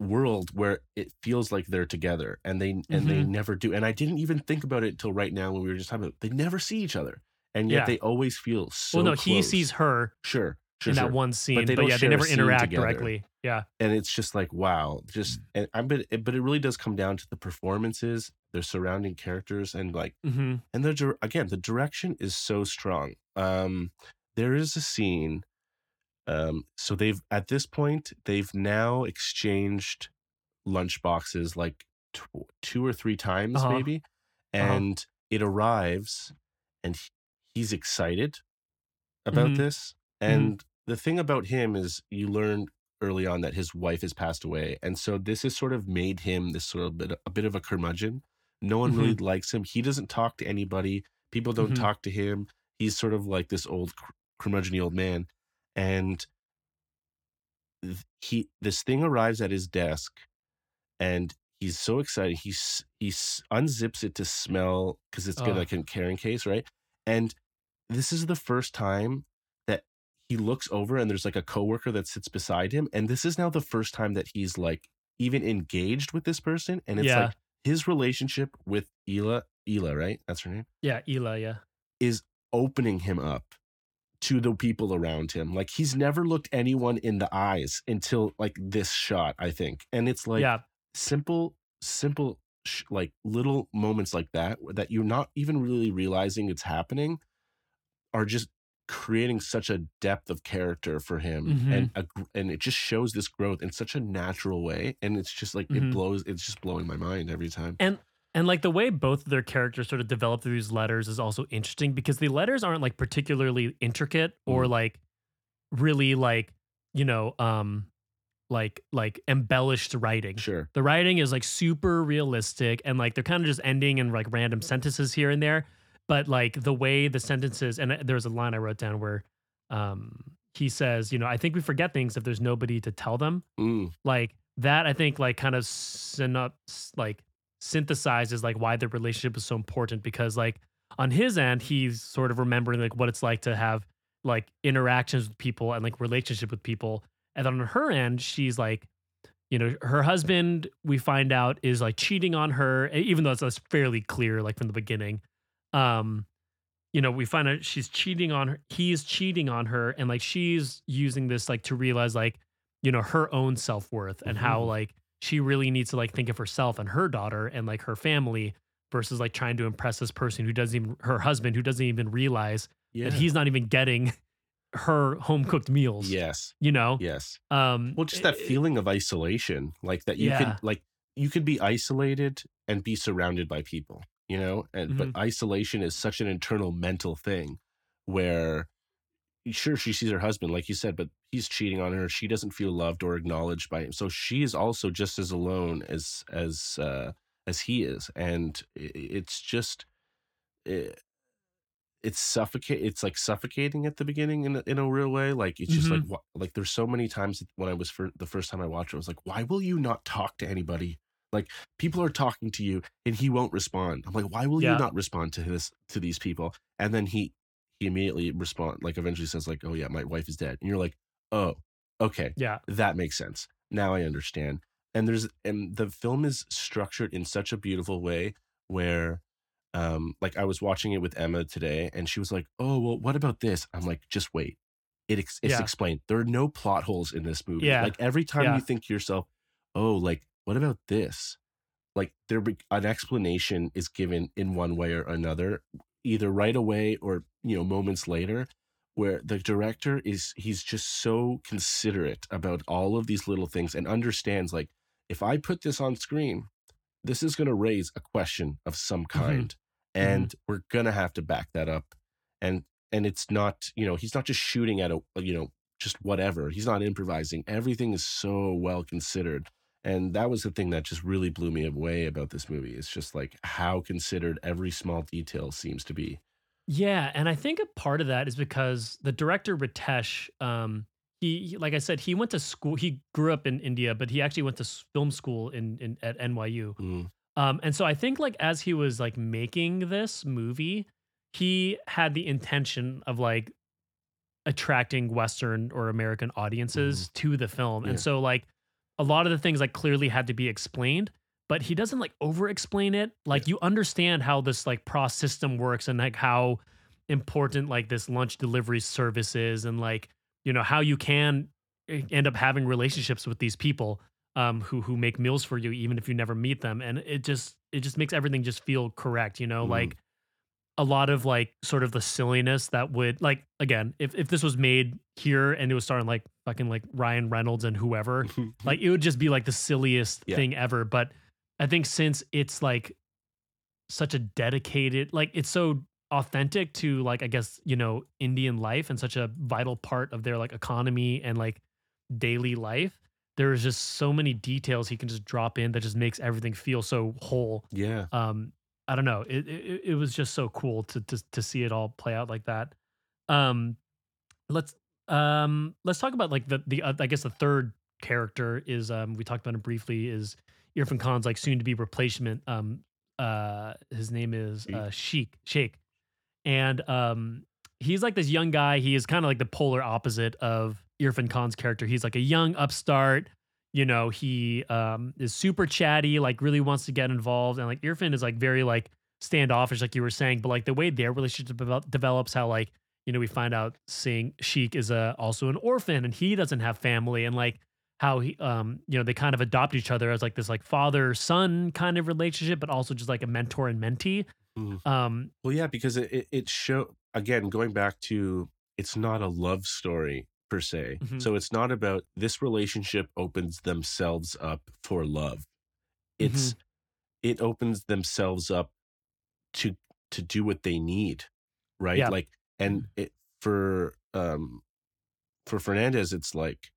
Speaker 3: world where it feels like they're together and they and they
Speaker 2: Mhm.
Speaker 3: never do and i didn't even think about it until right now when we were just talking about they never see each other and yet
Speaker 2: Yeah.
Speaker 3: they always feel so
Speaker 2: well, no, he sees her
Speaker 3: sure sure
Speaker 2: in
Speaker 3: sure
Speaker 2: that one scene, but,
Speaker 3: they don't
Speaker 2: yeah, they never interact
Speaker 3: together.
Speaker 2: directly. Yeah.
Speaker 3: and it's just like wow
Speaker 2: Mm.
Speaker 3: just and i'm but it, but it really does come down to the performances their surrounding characters and like
Speaker 2: hmm
Speaker 3: and the again the direction is so strong um there is a scene um so they've at this point they've now exchanged lunch boxes like tw- two or three times
Speaker 2: Uh-huh.
Speaker 3: maybe
Speaker 2: Uh-huh.
Speaker 3: and it arrives and he- he's excited about
Speaker 2: Mhm.
Speaker 3: this and the thing about him is you learn early on that his wife has passed away and so this has sort of made him this sort of bit a bit of a curmudgeon no one really likes him he doesn't talk to anybody people don't
Speaker 2: Mhm.
Speaker 3: talk to him he's sort of like this old cur- curmudgeony old man and he this thing arrives at his desk and he's so excited he's he unzips it to smell because it's got
Speaker 2: Ugh.
Speaker 3: like a carrying case right and this is the first time that he looks over and there's like a coworker that sits beside him and this is now the first time that he's like even engaged with this person and it's
Speaker 2: Yeah.
Speaker 3: like his relationship with Ela Ela right that's her name
Speaker 2: Yeah. Ela. Yeah.
Speaker 3: is opening him up to the people around him like he's never looked anyone in the eyes until like this shot i think and it's like
Speaker 2: yeah.
Speaker 3: simple simple sh- like little moments like that that you're not even really realizing it's happening are just creating such a depth of character for him
Speaker 2: Mhm.
Speaker 3: and a, and it just shows this growth in such a natural way and it's just like
Speaker 2: Mhm.
Speaker 3: it blows it's just blowing my mind every time
Speaker 2: And like the way both of their characters sort of develop through these letters is also interesting because the letters aren't like particularly intricate or
Speaker 3: Mhm.
Speaker 2: like really like, you know, um like like embellished writing.
Speaker 3: sure
Speaker 2: The writing is like super realistic and like they're kind of just ending in like random sentences here and there. But like the way the sentences, and uh, there's a line I wrote down where um, he says, you know, I think we forget things if there's nobody to tell them.
Speaker 3: Mm,
Speaker 2: Like that, I think like kind of syno- like synthesizes like why the relationship is so important because like on his end, he's sort of remembering like what it's like to have like interactions with people and like relationship with people. And then on her end, she's like, you know, her husband, we find out, is like cheating on her, even though it's, it's fairly clear, like from the beginning. Um, you know, we find out she's cheating on her, he's cheating on her, and like she's using this like to realize like, you know, her own self worth and how
Speaker 3: Mhm.
Speaker 2: like she really needs to like think of herself and her daughter and like her family versus like trying to impress this person who doesn't even her husband who doesn't even realize
Speaker 3: yeah
Speaker 2: that he's not even getting her home cooked meals.
Speaker 3: yes
Speaker 2: You know?
Speaker 3: yes
Speaker 2: Um
Speaker 3: Well, just that
Speaker 2: eh,
Speaker 3: feeling of isolation, like that you
Speaker 2: Yeah.
Speaker 3: could like you could be isolated and be surrounded by people, you know. And
Speaker 2: Mm-hmm.
Speaker 3: but isolation is such an internal mental thing, where sure she sees her husband, like you said, but he's cheating on her. She doesn't feel loved or acknowledged by him, so she is also just as alone as as uh, as he is, and it's just. It, it's suffocate it's like suffocating at the beginning in a, in a real way like it's just like
Speaker 2: Mhm.
Speaker 3: wha- like there's so many times when i was for the first time i watched it i was like why will you not talk to anybody like people are talking to you and he won't respond i'm like why will
Speaker 2: Yeah.
Speaker 3: you not respond to this to these people and then he he immediately respond like eventually says like oh yeah my wife is dead and you're like oh okay.
Speaker 2: Yeah.
Speaker 3: that makes sense. Now i understand. And there's and the film is structured in such a beautiful way where um like i was watching it with emma today and she was like oh well what about this? I'm like just wait. It ex- it's
Speaker 2: Yeah.
Speaker 3: explained. There are no plot holes in this movie.
Speaker 2: Yeah.
Speaker 3: like every time
Speaker 2: Yeah.
Speaker 3: you think to yourself oh like what about this? Like there be, an explanation is given in one way or another either right away or you know moments later where the director is he's just so considerate about all of these little things and understands like if i put this on screen this is going to raise a question of some
Speaker 2: Mm-hmm.
Speaker 3: kind and we're going to have to back that up. And and it's not you know he's not just shooting at a you know just whatever. He's not improvising. Everything is so well considered. And that was the thing that just really blew me away about this movie. It's just like how considered every small detail seems to be
Speaker 2: Yeah, and I think a part of that is because the director Ritesh, um, he, he- like I said, he went to school. He grew up in India, but he actually went to film school in, in at NYU.
Speaker 3: Mm,
Speaker 2: Um, and so I think like as he was like making this movie, he had the intention of like attracting Western or American audiences to the film.
Speaker 3: Yeah.
Speaker 2: And so like a lot of the things like clearly had to be explained, but he doesn't like over explain it. Like you understand how this like PROS system works and like how important like this lunch delivery service is and like, you know, how you can eh, end up having relationships with these people um who who make meals for you even if you never meet them and it just it just makes everything just feel correct you know
Speaker 3: Mhm.
Speaker 2: like a lot of like sort of the silliness that would like again if if this was made here and it was starring like fucking like Ryan Reynolds and whoever like it would just be like the silliest
Speaker 3: Yeah.
Speaker 2: thing ever but i think since it's like such a dedicated like it's so authentic to like i guess you know indian life and such a vital part of their like economy and like daily life there's just so many details he can just drop in that just makes everything feel so whole.
Speaker 3: Yeah.
Speaker 2: Um i don't know. It it, it was just so cool to, to to see it all play out like that. Um let's um let's talk about like the the uh, i guess the third character is um we talked about him briefly is irfan khan's like soon to be replacement um uh his name is uh Shaikh Shaikh and um he's like this young guy. He is kind of like the polar opposite of irfan khan's character. He's like a young upstart you know he um is super chatty like really wants to get involved. And like irfan is like very like standoffish like you were saying. But like the way their relationship devel- develops how like you know we find out Singh Shaikh is a also an orphan and he doesn't have family. And like how he um you know they kind of adopt each other as like this like father son kind of relationship but also just like a mentor and mentee
Speaker 3: Mhm.
Speaker 2: um
Speaker 3: Well, yeah, because it it, it show again going back to it's not a love story per se.
Speaker 2: Mhm.
Speaker 3: So it's not about this relationship opens themselves up for love. It's it opens themselves up to to do what they need, right?
Speaker 2: Yeah.
Speaker 3: Like and it for um for Fernandes it's like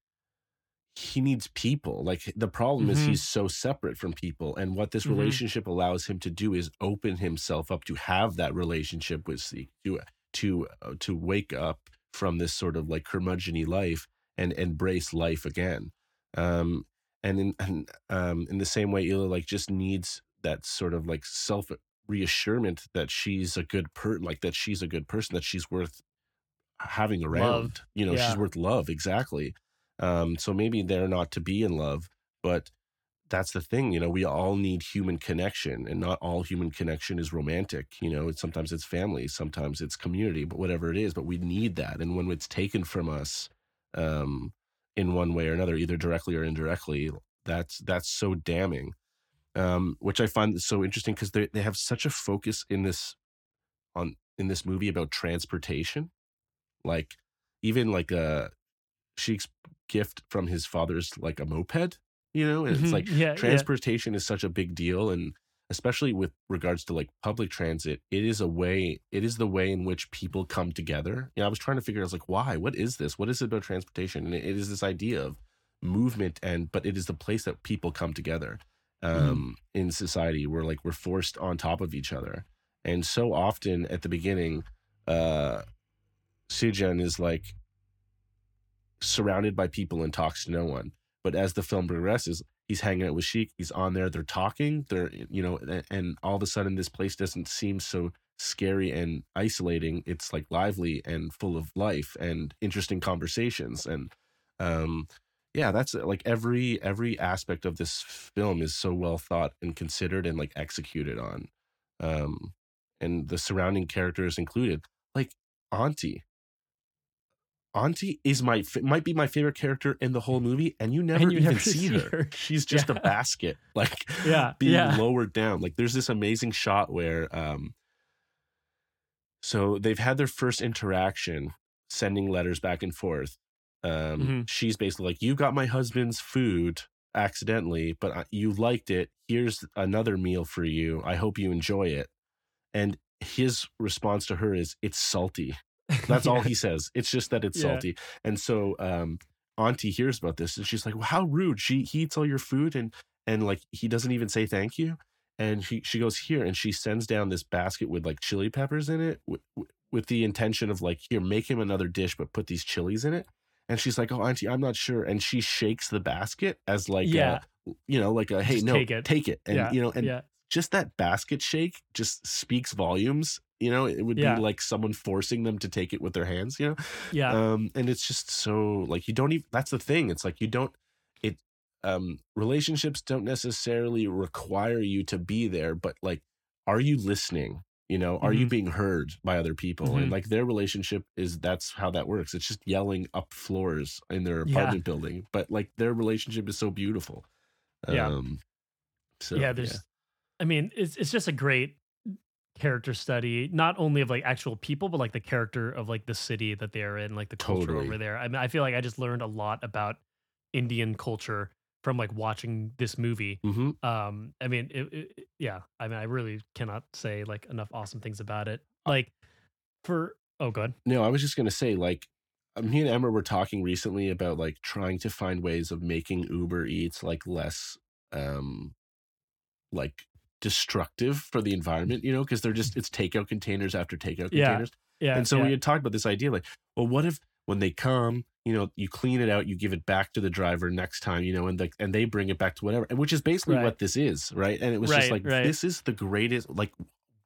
Speaker 3: he needs people. Like the problem is
Speaker 2: Mhm.
Speaker 3: he's so separate from people. And what this
Speaker 2: Mhm.
Speaker 3: relationship allows him to do is open himself up to have that relationship with Zeke, to to uh, to wake up from this sort of like curmudgeony life and embrace life again. Um, and in and, um, in the same way, Ila like just needs that sort of like self reassurance that she's a good per like that she's a good person that she's worth having around.
Speaker 2: Loved.
Speaker 3: You know,
Speaker 2: Yeah.
Speaker 3: she's worth love exactly. Um, so maybe they're not to be in love, but that's the thing. You know, we all need human connection, and not all human connection is romantic. You know, it's, sometimes it's family, sometimes it's community, but whatever it is, but we need that. And when it's taken from us, um, in one way or another, either directly or indirectly, that's that's so damning. Um, which I find so interesting because they they have such a focus in this on in this movie about transportation, like even like a Shaikh's gift from his father's like a moped, you know, and it's
Speaker 2: Mhm.
Speaker 3: like
Speaker 2: yeah, yeah.
Speaker 3: transportation is such a big deal and especially with regards to like public transit it is a way it is the way in which people come together. You know i was trying to figure out I was like why? What is this? What is it about transportation? And it, it is this idea of movement and but it is the place that people come together um in society where like we're forced on top of each other. And so often at the beginning uh Saajan is like surrounded by people and talks to no one but as the film progresses he's hanging out with Shaikh. He's on there. They're talking. They're you know, and, all of a sudden this place doesn't seem so scary and isolating. It's like lively and full of life and interesting conversations. And um, yeah, that's uh, like every every aspect of this film is so well thought and considered and like executed on. Um, and the surrounding characters included, like Auntie. Auntie is my might be my favorite character in the whole movie, and you never
Speaker 2: And you
Speaker 3: even
Speaker 2: never
Speaker 3: see,
Speaker 2: see
Speaker 3: her.
Speaker 2: her.
Speaker 3: She's just
Speaker 2: Yeah.
Speaker 3: a basket, like
Speaker 2: Yeah,
Speaker 3: being
Speaker 2: yeah.
Speaker 3: lowered down. Like there's this amazing shot where, um, so they've had their first interaction, sending letters back and forth. Um,
Speaker 2: Mhm.
Speaker 3: She's basically like, "You got my husband's food accidentally, but you liked it. Here's another meal for you. I hope you enjoy it." And his response to her is, "It's salty." That's all he says. It's just that it's
Speaker 2: Yeah.
Speaker 3: salty. And so um Auntie hears about this and she's like, well, how rude. She he eats all your food and and like he doesn't even say thank you. And she she goes here and she sends down this basket with like chili peppers in it with, with the intention of like, here, make him another dish, but put these chilies in it. And she's like, oh, Auntie, I'm not sure. And she shakes the basket as like,
Speaker 2: Yeah.
Speaker 3: a, you know, like a, hey,
Speaker 2: Just
Speaker 3: no,
Speaker 2: take it.
Speaker 3: take it. And,
Speaker 2: yeah,
Speaker 3: you know, and
Speaker 2: yeah,
Speaker 3: just that basket shake just speaks volumes. You know, it would
Speaker 2: Yeah.
Speaker 3: be like someone forcing them to take it with their hands, you know?
Speaker 2: yeah,
Speaker 3: um and it's just so like you don't even that's the thing it's like you don't it um relationships don't necessarily require you to be there but like are you listening you know are you
Speaker 2: Mhm.
Speaker 3: being heard by other people
Speaker 2: Mhm.
Speaker 3: and like their relationship is that's how that works it's just yelling up floors in their
Speaker 2: Yeah.
Speaker 3: apartment building but like their relationship is so beautiful
Speaker 2: Yeah.
Speaker 3: um so
Speaker 2: yeah. There's, I mean, it's it's just a great character study, not only of like actual people, but like the character of like the city that they're in, like the culture
Speaker 3: Totally.
Speaker 2: over there. I mean, I feel like I just learned a lot about Indian culture from like watching this movie.
Speaker 3: hmm
Speaker 2: um i mean it, it, yeah i mean i really cannot say like enough awesome things about it like for oh good
Speaker 3: No, I was just gonna say, like, uh, me and Emma were talking recently about like trying to find ways of making Uber Eats like less, um, like destructive for the environment, you know, because they're just it's takeout containers after takeout
Speaker 2: Yeah,
Speaker 3: containers.
Speaker 2: yeah
Speaker 3: and so
Speaker 2: yeah,
Speaker 3: we had talked about this idea, like, well, what if when they come, you know, you clean it out, you give it back to the driver next time, you know, and like and they bring it back to whatever, and which is basically
Speaker 2: Right.
Speaker 3: what this is, right? And it was just like
Speaker 2: right.
Speaker 3: this is the greatest, like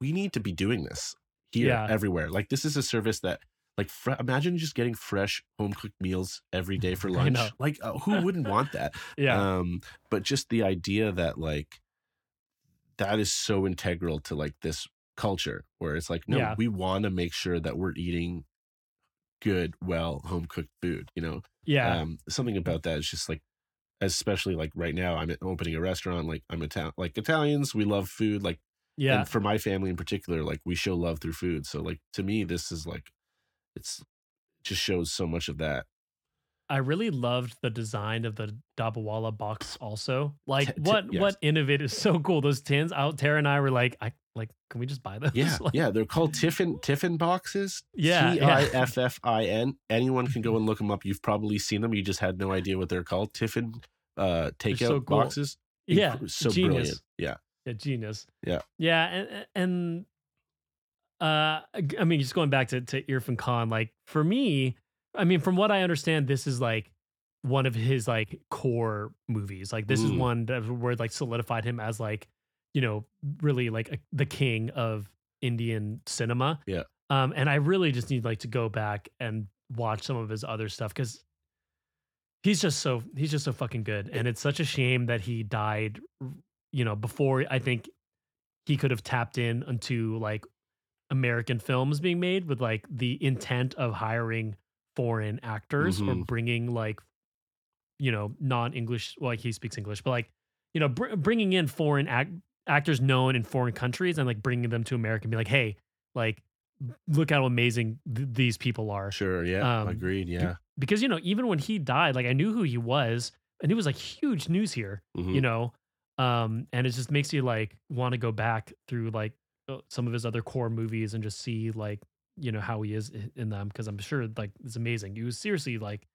Speaker 3: we need to be doing this here
Speaker 2: Yeah.
Speaker 3: everywhere. Like this is a service that like fre- imagine just getting fresh home cooked meals every day for lunch. Like uh, who wouldn't want that?
Speaker 2: yeah
Speaker 3: Um but just the idea that like that is so integral to like this culture where it's like no,
Speaker 2: Yeah.
Speaker 3: we want to make sure that we're eating good, well, home cooked food, you know.
Speaker 2: yeah
Speaker 3: Um something about that is just like especially like right now I'm opening a restaurant like I'm Italian like Italians we love food like
Speaker 2: yeah
Speaker 3: and for my family in particular like we show love through food so like to me this is like it's just shows so much of that
Speaker 2: i really loved the design of the dabbawala box also. Like
Speaker 3: T- t-
Speaker 2: what
Speaker 3: yes.
Speaker 2: what innovative is so cool. Those tins out tara and i were like i like can we just buy those?
Speaker 3: Yeah
Speaker 2: Like,
Speaker 3: yeah they're called tiffin tiffin boxes.
Speaker 2: Yeah, yeah.
Speaker 3: t-i-f-f-i-n anyone can go and look them up. You've probably seen them you just had no idea what they're called. Tiffin uh takeout
Speaker 2: so cool.
Speaker 3: boxes?
Speaker 2: Yeah
Speaker 3: Incre- so
Speaker 2: genius.
Speaker 3: brilliant. Yeah.
Speaker 2: Yeah, genius.
Speaker 3: Yeah.
Speaker 2: Yeah, and and uh I mean just going back to to Irfan Khan like for me, I mean from what I understand this is like one of his like core movies. Like this is
Speaker 3: Mm.
Speaker 2: one that where like solidified him as like, you know, really like a, the king of Indian cinema.
Speaker 3: Yeah.
Speaker 2: Um and I really just need like to go back and watch some of his other stuff cuz he's just so he's just so fucking good and it's such a shame that he died you know before i think he could have tapped in into like american films being made with like the intent of hiring foreign actors or
Speaker 3: Mhm.
Speaker 2: bringing like you know non-english well, like he speaks english but like you know br- bringing in foreign act- actors known in foreign countries and like bringing them to america and be like hey like look how amazing th- these people are
Speaker 3: sure yeah
Speaker 2: Um,
Speaker 3: agreed yeah
Speaker 2: because you know even when he died like i knew who he was and it was like huge news here
Speaker 3: Mhm.
Speaker 2: you know um and it just makes you like want to go back through like uh, some of his other core movies and just see like you know how he is in them because i'm sure like it's amazing he was seriously like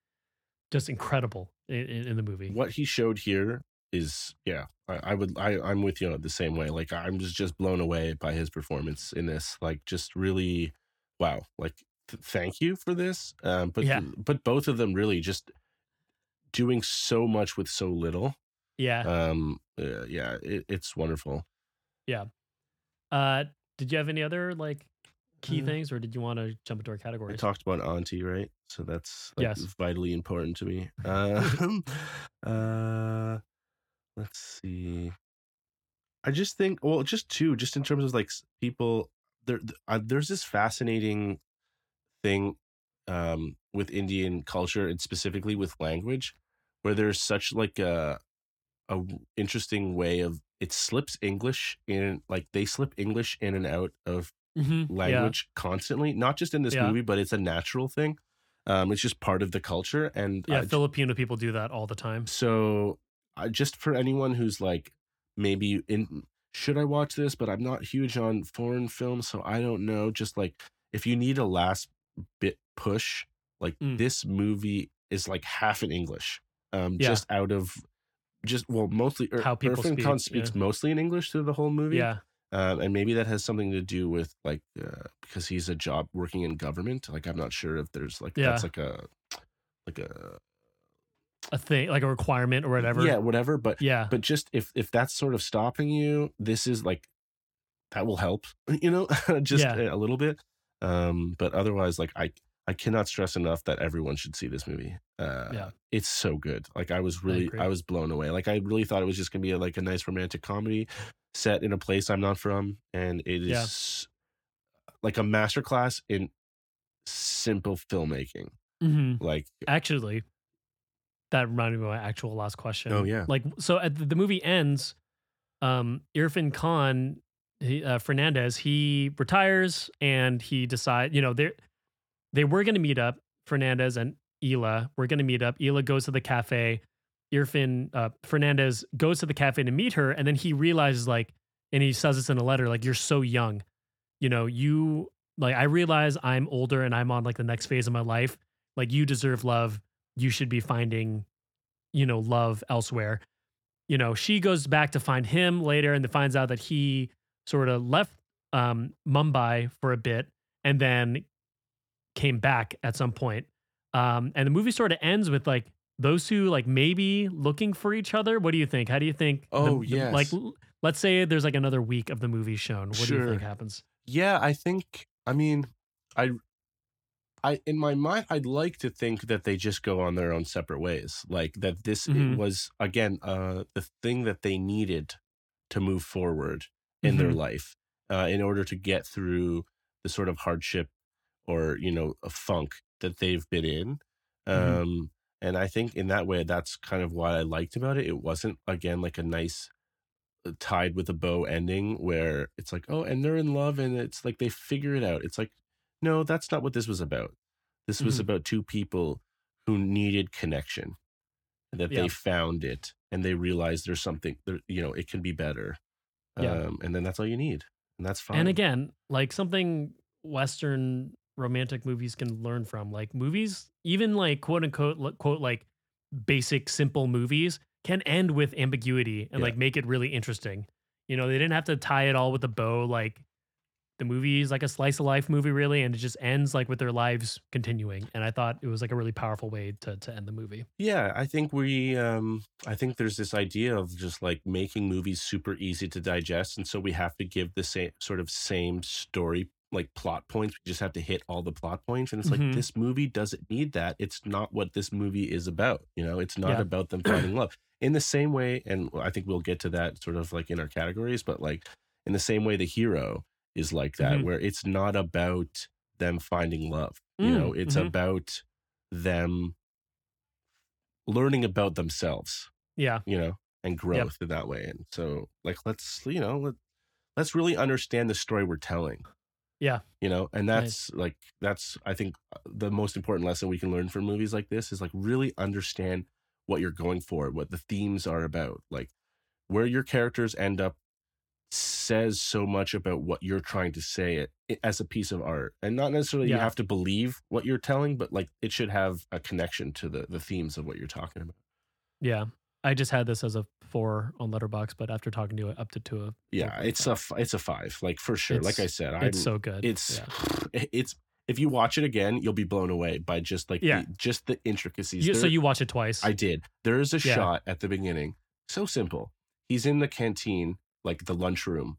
Speaker 2: just incredible in, in, in the movie
Speaker 3: what he showed here is yeah I, I would I, i'm with you the same way like i'm just just blown away by his performance in this like just really wow like th- thank you for this um but
Speaker 2: Yeah.
Speaker 3: but both of them really just doing so much with so little
Speaker 2: yeah
Speaker 3: um uh, yeah it, it's wonderful Yeah.
Speaker 2: uh did you have any other like key
Speaker 3: Uh,
Speaker 2: things or did you want to jump into our
Speaker 3: I
Speaker 2: categories?
Speaker 3: talked about auntie right? So that's like
Speaker 2: Yes.
Speaker 3: vitally important to me. Um uh let's see. I just think well just two just in terms of like people there uh, there's this fascinating thing um, with Indian culture and specifically with language, where there's such like a interesting way of it slips English in like they slip English in and out of
Speaker 2: Mhm. Yeah.
Speaker 3: language constantly, not just in this
Speaker 2: Yeah.
Speaker 3: movie, but it's a natural thing. Um, it's just part of the culture, and
Speaker 2: Yeah,
Speaker 3: I
Speaker 2: Filipino people do that all the time.
Speaker 3: so I just for anyone who's like maybe in should I watch this, but I'm not huge on foreign films, so I don't know. Just like if you need a last bit push, like
Speaker 2: Mm.
Speaker 3: this movie is like half in English, um,
Speaker 2: Yeah.
Speaker 3: just out of just well mostly Ir-
Speaker 2: How people
Speaker 3: Irfan
Speaker 2: speak,
Speaker 3: Khan speaks
Speaker 2: yeah.
Speaker 3: mostly in English through the whole movie,
Speaker 2: Yeah.
Speaker 3: Um, and maybe that has something to do with like uh, because he's a job working in government. Like I'm not sure if there's like
Speaker 2: Yeah.
Speaker 3: that's like a like a
Speaker 2: A thing like a requirement or whatever.
Speaker 3: yeah whatever, but
Speaker 2: Yeah.
Speaker 3: but just if if that's sort of stopping you this is like that will help you know just
Speaker 2: Yeah.
Speaker 3: a little bit um but otherwise like i i cannot stress enough that everyone should see this movie uh
Speaker 2: Yeah.
Speaker 3: it's so good like i was really
Speaker 2: agree.
Speaker 3: I, was blown away like i really thought it was just gonna be a, like a nice romantic comedy set in a place i'm not from and it is
Speaker 2: Yeah.
Speaker 3: like a masterclass in simple filmmaking
Speaker 2: hmm
Speaker 3: like
Speaker 2: Actually, that reminded me of my actual last question.
Speaker 3: Oh, yeah.
Speaker 2: Like so, at the, the movie ends. Um, Irfan Khan, he, uh, Fernandes, he retires and he decide. You know, they they were going to meet up. Fernandes and Ila were going to meet up. Ila goes to the cafe. Irfan uh, Fernandes goes to the cafe to meet her, and then he realizes like, and he says this in a letter, like, "You're so young, you know, you like. I realize I'm older and I'm on like the next phase of my life. Like, you deserve love. You should be finding, you know, love elsewhere." You know, she goes back to find him later, and finds out that he sort of left um, Mumbai for a bit, and then came back at some point. Um, and the movie sort of ends with like those two like maybe looking for each other. What do you think? How do you think?
Speaker 3: Oh,
Speaker 2: the-
Speaker 3: yes.
Speaker 2: like let's say there's like another week of the movie shown. What do you think happens?
Speaker 3: Yeah, I think I mean I I in my mind I'd like to think that they just go on their own separate ways. Like that this it
Speaker 2: Mhm.
Speaker 3: was again uh the thing that they needed to move forward in their
Speaker 2: Mhm.
Speaker 3: life uh in order to get through the sort of hardship or you know a funk that they've been in.
Speaker 2: Mhm.
Speaker 3: Um and I think in that way that's kind of what I liked about it. It wasn't again like a nice uh, tied with a bow ending where it's like oh and they're in love and it's like they figure it out it's like no that's not what this was about this was
Speaker 2: Mhm.
Speaker 3: about two people who needed connection and that
Speaker 2: Yeah.
Speaker 3: they found it and they realized there's something there you know it can be better
Speaker 2: Yeah.
Speaker 3: um and then that's all you need and that's fine
Speaker 2: And again, like something Western romantic movies can learn from, like movies, even like quote unquote quote like basic simple movies can end with ambiguity and
Speaker 3: Yeah.
Speaker 2: like make it really interesting. You know, they didn't have to tie it all with a bow. Like the movie is like a slice of life movie, really, and it just ends like with their lives continuing. And I thought it was like a really powerful way to to end the movie.
Speaker 3: Yeah, I think we um I think there's this idea of just like making movies super easy to digest and so we have to give the same sort of same story like plot points. We just have to hit all the plot points and it's
Speaker 2: Mhm.
Speaker 3: like this movie doesn't need that. It's not what this movie is about, you know? It's not
Speaker 2: Yeah.
Speaker 3: about them finding love. In the same way and I think we'll get to that sort of like in our categories, but like in the same way the hero is like that
Speaker 2: Mhm.
Speaker 3: where it's not about them finding love. You
Speaker 2: Mm,
Speaker 3: know, it's
Speaker 2: mhm.
Speaker 3: about them learning about themselves,
Speaker 2: Yeah.
Speaker 3: you know, and growth in that way. And so, like, let's, you know, let, let's really understand the story we're telling.
Speaker 2: Yeah.
Speaker 3: You know, and
Speaker 2: Nice.
Speaker 3: that's like, that's, I think, uh, the most important lesson we can learn from movies like this is like really understand what you're going for, what the themes are about. Like, where your characters end up says so much about what you're trying to say it, it as a piece of art and not necessarily you have to believe what you're telling but like it should have a connection to the the themes of what you're talking about
Speaker 2: Yeah. I just had this as a four on Letterboxd, but after talking to it, it to a.
Speaker 3: yeah it's a it's a five like for sure like i
Speaker 2: It's-
Speaker 3: said i'm
Speaker 2: It's so good.
Speaker 3: it's
Speaker 2: yeah.
Speaker 3: it's if you watch it again you'll be blown away by just like
Speaker 2: Yeah.
Speaker 3: the, just the intricacies
Speaker 2: You, so you watch it twice.
Speaker 3: I did. There is a
Speaker 2: Yeah.
Speaker 3: shot at the beginning. So simple. He's in the canteen, like the lunchroom,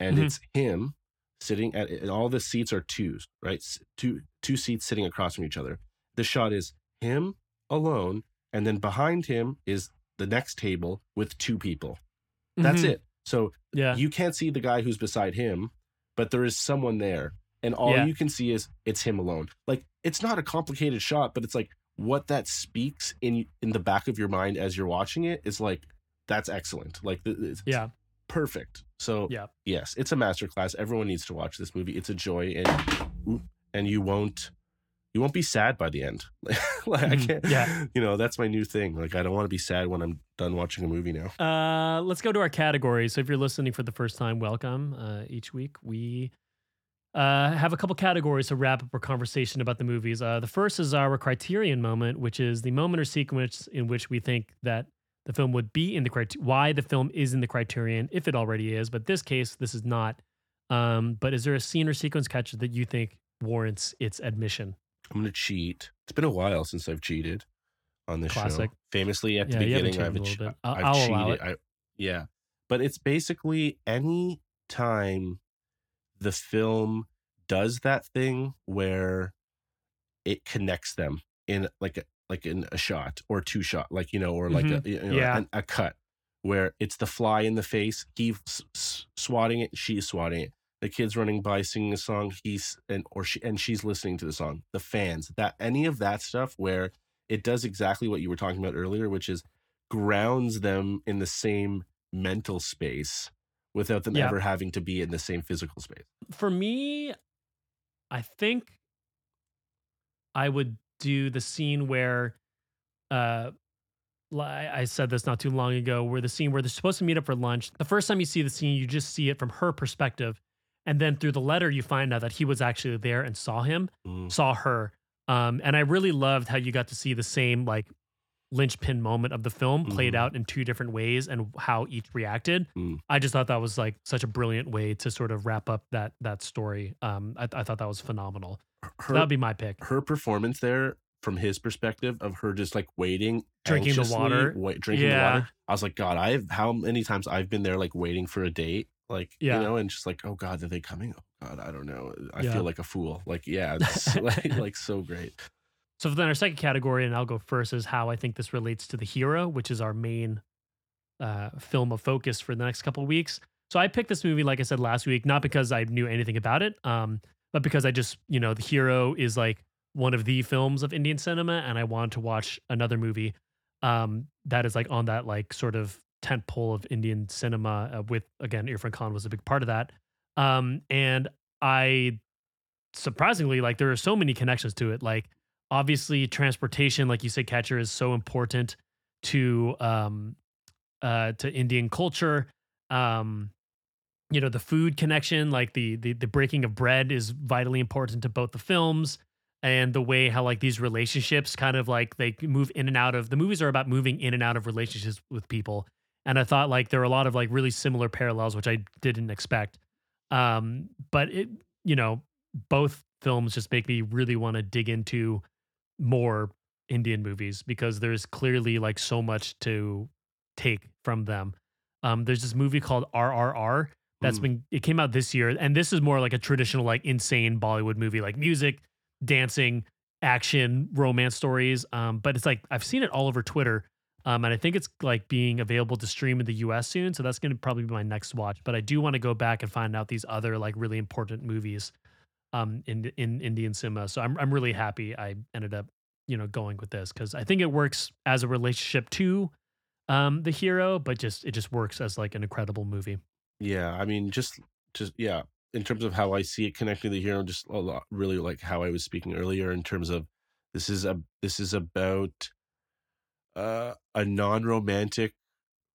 Speaker 3: and
Speaker 2: Mhm.
Speaker 3: it's him sitting at and all the seats are twos, right? Two two seats sitting across from each other. The shot is him alone, and then behind him is the next table with two people. That's
Speaker 2: Mhm.
Speaker 3: it. So
Speaker 2: Yeah.
Speaker 3: you can't see the guy who's beside him, but there is someone there. and all
Speaker 2: Yeah.
Speaker 3: you can see is it's him alone. Like it's not a complicated shot, but it's like what that speaks in in the back of your mind as you're watching it is like that's excellent. Like it's
Speaker 2: Yeah.
Speaker 3: perfect. So
Speaker 2: Yeah.
Speaker 3: yes, it's a masterclass. Everyone needs to watch this movie. It's a joy, and and you won't you won't be sad by the end. like I
Speaker 2: Mhm.
Speaker 3: can't.
Speaker 2: Yeah.
Speaker 3: You know that's my new thing. Like I don't want to be sad when I'm done watching a movie now.
Speaker 2: Uh, let's go to our categories. So if you're listening for the first time, welcome. Uh, each week we uh, have a couple categories to wrap up our conversation about the movies. Uh, the first is our criterion moment, which is the moment or sequence in which we think that the film would be in the criterion, why the film is in the criterion, if it already is. But this case, this is not. Um, but is there a scene or sequence catcher that you think warrants its admission?
Speaker 3: I'm gonna cheat. It's been a while since I've cheated on this
Speaker 2: Classic.
Speaker 3: show. Famously, at the
Speaker 2: Yeah,
Speaker 3: beginning, I've,
Speaker 2: cheated a bit. I'll-
Speaker 3: I've
Speaker 2: I'll
Speaker 3: cheated. I, yeah, but it's basically any time the film does that thing where it connects them in like a like in a shot or two shot, like you know, or like a mm-hmm. you know,
Speaker 2: Yeah.
Speaker 3: a cut where it's the fly in the face. He s- s- swatting it, she's swatting it. The kid's running by singing a song. He's and or she and she's listening to the song. The fans that any of that stuff where it does exactly what you were talking about earlier, which is grounds them in the same mental space without them
Speaker 2: Yeah.
Speaker 3: ever having to be in the same physical space.
Speaker 2: for me, I think I would do the scene where, uh, I said this not too long ago, where the scene where they're supposed to meet up for lunch. The first time you see the scene, you just see it from her perspective, and then through the letter, you find out that he was actually there and saw him,
Speaker 3: Mm.
Speaker 2: saw her. Um, and I really loved how you got to see the same like linchpin moment of the film played
Speaker 3: Mhm.
Speaker 2: out in two different ways and how each reacted.
Speaker 3: Mm.
Speaker 2: I just thought that was like such a brilliant way to sort of wrap up that that story. Um, I, I thought that was phenomenal. So that'd be my pick.
Speaker 3: her performance there from his perspective of her just like waiting
Speaker 2: Drinking the water.
Speaker 3: wait, drinking the water i was like god i've how many times i've been there like waiting for a date like
Speaker 2: Yeah.
Speaker 3: you know and just like oh god are they coming oh god i don't know i
Speaker 2: Yeah.
Speaker 3: feel like a fool like yeah it's like, like so great
Speaker 2: So then our second category, and I'll go first, is how I think this relates to the hero, which is our main uh, film of focus for the next couple of weeks. So I picked this movie, like I said last week, not because I knew anything about it, um, but because I just, you know, the hero is like one of the films of Indian cinema, and I wanted to watch another movie um, that is like on that like sort of tent pole of Indian cinema. Uh, with again, Irfan Khan was a big part of that, um, and I surprisingly like there are so many connections to it, like obviously transportation like you said catcher is so important to um uh to indian culture. Um you know the food connection like the the, the breaking of bread is vitally important to both the films and the way how like these relationships kind of like they move in and out of the movies are about moving in and out of relationships with people and i thought like there were a lot of like really similar parallels which i didn't expect um but it you know both films just make me really want to dig into more Indian movies because there's clearly like so much to take from them. Um, there's this movie called RRR that's
Speaker 3: Mm.
Speaker 2: been it came out this year, and this is more like a traditional like insane Bollywood movie, like music, dancing, action, romance stories. Um, but it's like I've seen it all over Twitter. Um, and I think it's like being available to stream in the US soon. So that's going to probably be my next watch. But I do want to go back and find out these other like really important movies um, in in Indian cinema. So I'm I'm really happy I ended up you know going with this because I think it works as a relationship to um, the hero, but just it just works as like an incredible movie.
Speaker 3: yeah i mean just just yeah in terms of how i see it connecting the hero just a lot really like how i was speaking earlier in terms of this is a this is about uh, a non-romantic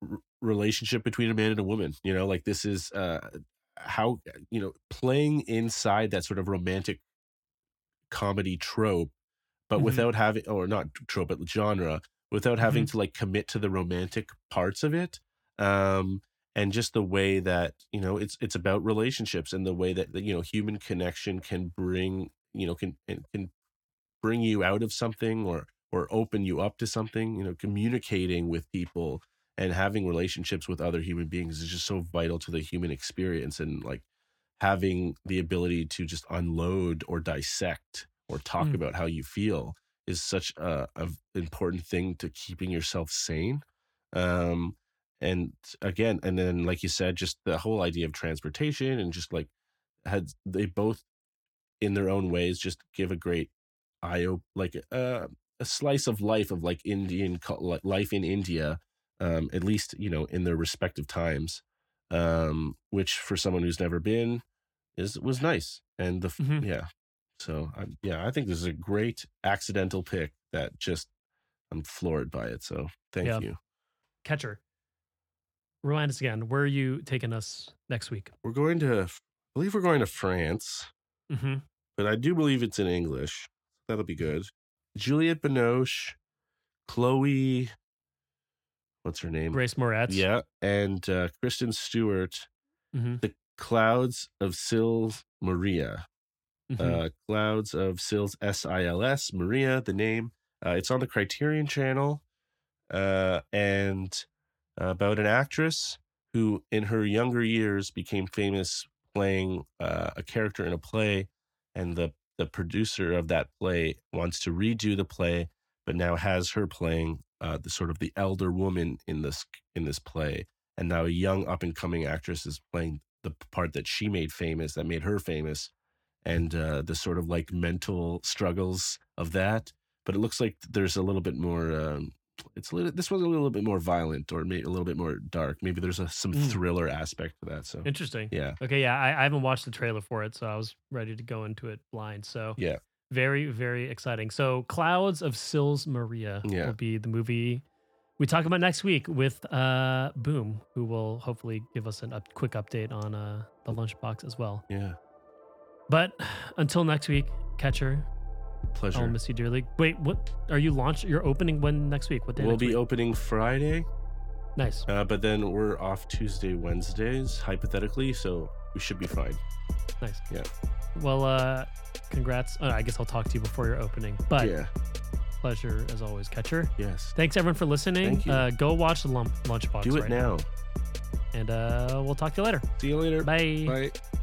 Speaker 3: r- relationship between a man and a woman you know like this is uh how you know playing inside that sort of romantic comedy trope but
Speaker 2: Mhm.
Speaker 3: without having or not trope but genre without having
Speaker 2: Mm-hmm.
Speaker 3: to like commit to the romantic parts of it um and just the way that you know it's it's about relationships and the way that you know human connection can bring you know can can bring you out of something or or open you up to something you know communicating with people and having relationships with other human beings is just so vital to the human experience and like having the ability to just unload or dissect or talk
Speaker 2: Mm.
Speaker 3: about how you feel is such a, a important thing to keeping yourself sane um and again and then like you said just the whole idea of transportation and just like had they both in their own ways just give a great eye op- like uh, a slice of life of like Indian life in India, um, at least you know in their respective times, um, which for someone who's never been is was nice and the
Speaker 2: Mhm.
Speaker 3: yeah. So I, yeah, I think this is a great accidental pick that just I'm floored by it. So thank
Speaker 2: Yeah.
Speaker 3: you.
Speaker 2: Catcher. Remind us again. Where are you taking us next week?
Speaker 3: We're going to, I believe we're going to France,
Speaker 2: Mm-hmm.
Speaker 3: but I do believe it's in English. That'll be good. Juliette Binoche, Chloe, what's her name?
Speaker 2: Grace Moretz.
Speaker 3: Yeah, and uh, Kristen Stewart.
Speaker 2: Mhm.
Speaker 3: The Clouds of Sils Maria.
Speaker 2: Mhm.
Speaker 3: Uh, Clouds of Sils S I L S Maria. The name. Uh, it's on the Criterion Channel, uh, and about an actress who, in her younger years, became famous playing uh, a character in a play, and the the producer of that play wants to redo the play, but now has her playing uh, the sort of the elder woman in this in this play, and now a young up and coming actress is playing the part that she made famous, that made her famous, and uh, the sort of like mental struggles of that. But it looks like there's a little bit more. Um, it's a little, this was a little bit more violent, or maybe a little bit more dark. Maybe there's a, some
Speaker 2: Mm.
Speaker 3: thriller aspect to that. So
Speaker 2: Interesting.
Speaker 3: yeah,
Speaker 2: Okay, yeah, I, I haven't watched the trailer for it, so I was ready to go into it blind. So
Speaker 3: yeah,
Speaker 2: very, very exciting. So Clouds of Sils Maria
Speaker 3: Yeah.
Speaker 2: will be the movie we talk about next week with uh Boom, who will hopefully give us a up, quick update on uh the lunchbox as well.
Speaker 3: yeah.
Speaker 2: But until next week, catcher,
Speaker 3: Pleasure.
Speaker 2: I'll miss you dearly. Wait, what are you launch? You're opening when next week? What day?
Speaker 3: We'll be
Speaker 2: week?
Speaker 3: opening Friday,
Speaker 2: nice.
Speaker 3: uh, but then we're off Tuesday, Wednesdays, hypothetically. So we should be fine.
Speaker 2: Nice.
Speaker 3: Yeah.
Speaker 2: Well, uh, congrats. Uh, I guess I'll talk to you before your opening. But
Speaker 3: yeah.
Speaker 2: pleasure as always, catcher.
Speaker 3: Yes.
Speaker 2: Thanks everyone for listening.
Speaker 3: Thank you.
Speaker 2: Uh, go watch the lump lunchbox.
Speaker 3: Do it
Speaker 2: right
Speaker 3: now.
Speaker 2: And uh, we'll talk to you later.
Speaker 3: See you later.
Speaker 2: Bye.
Speaker 3: Bye.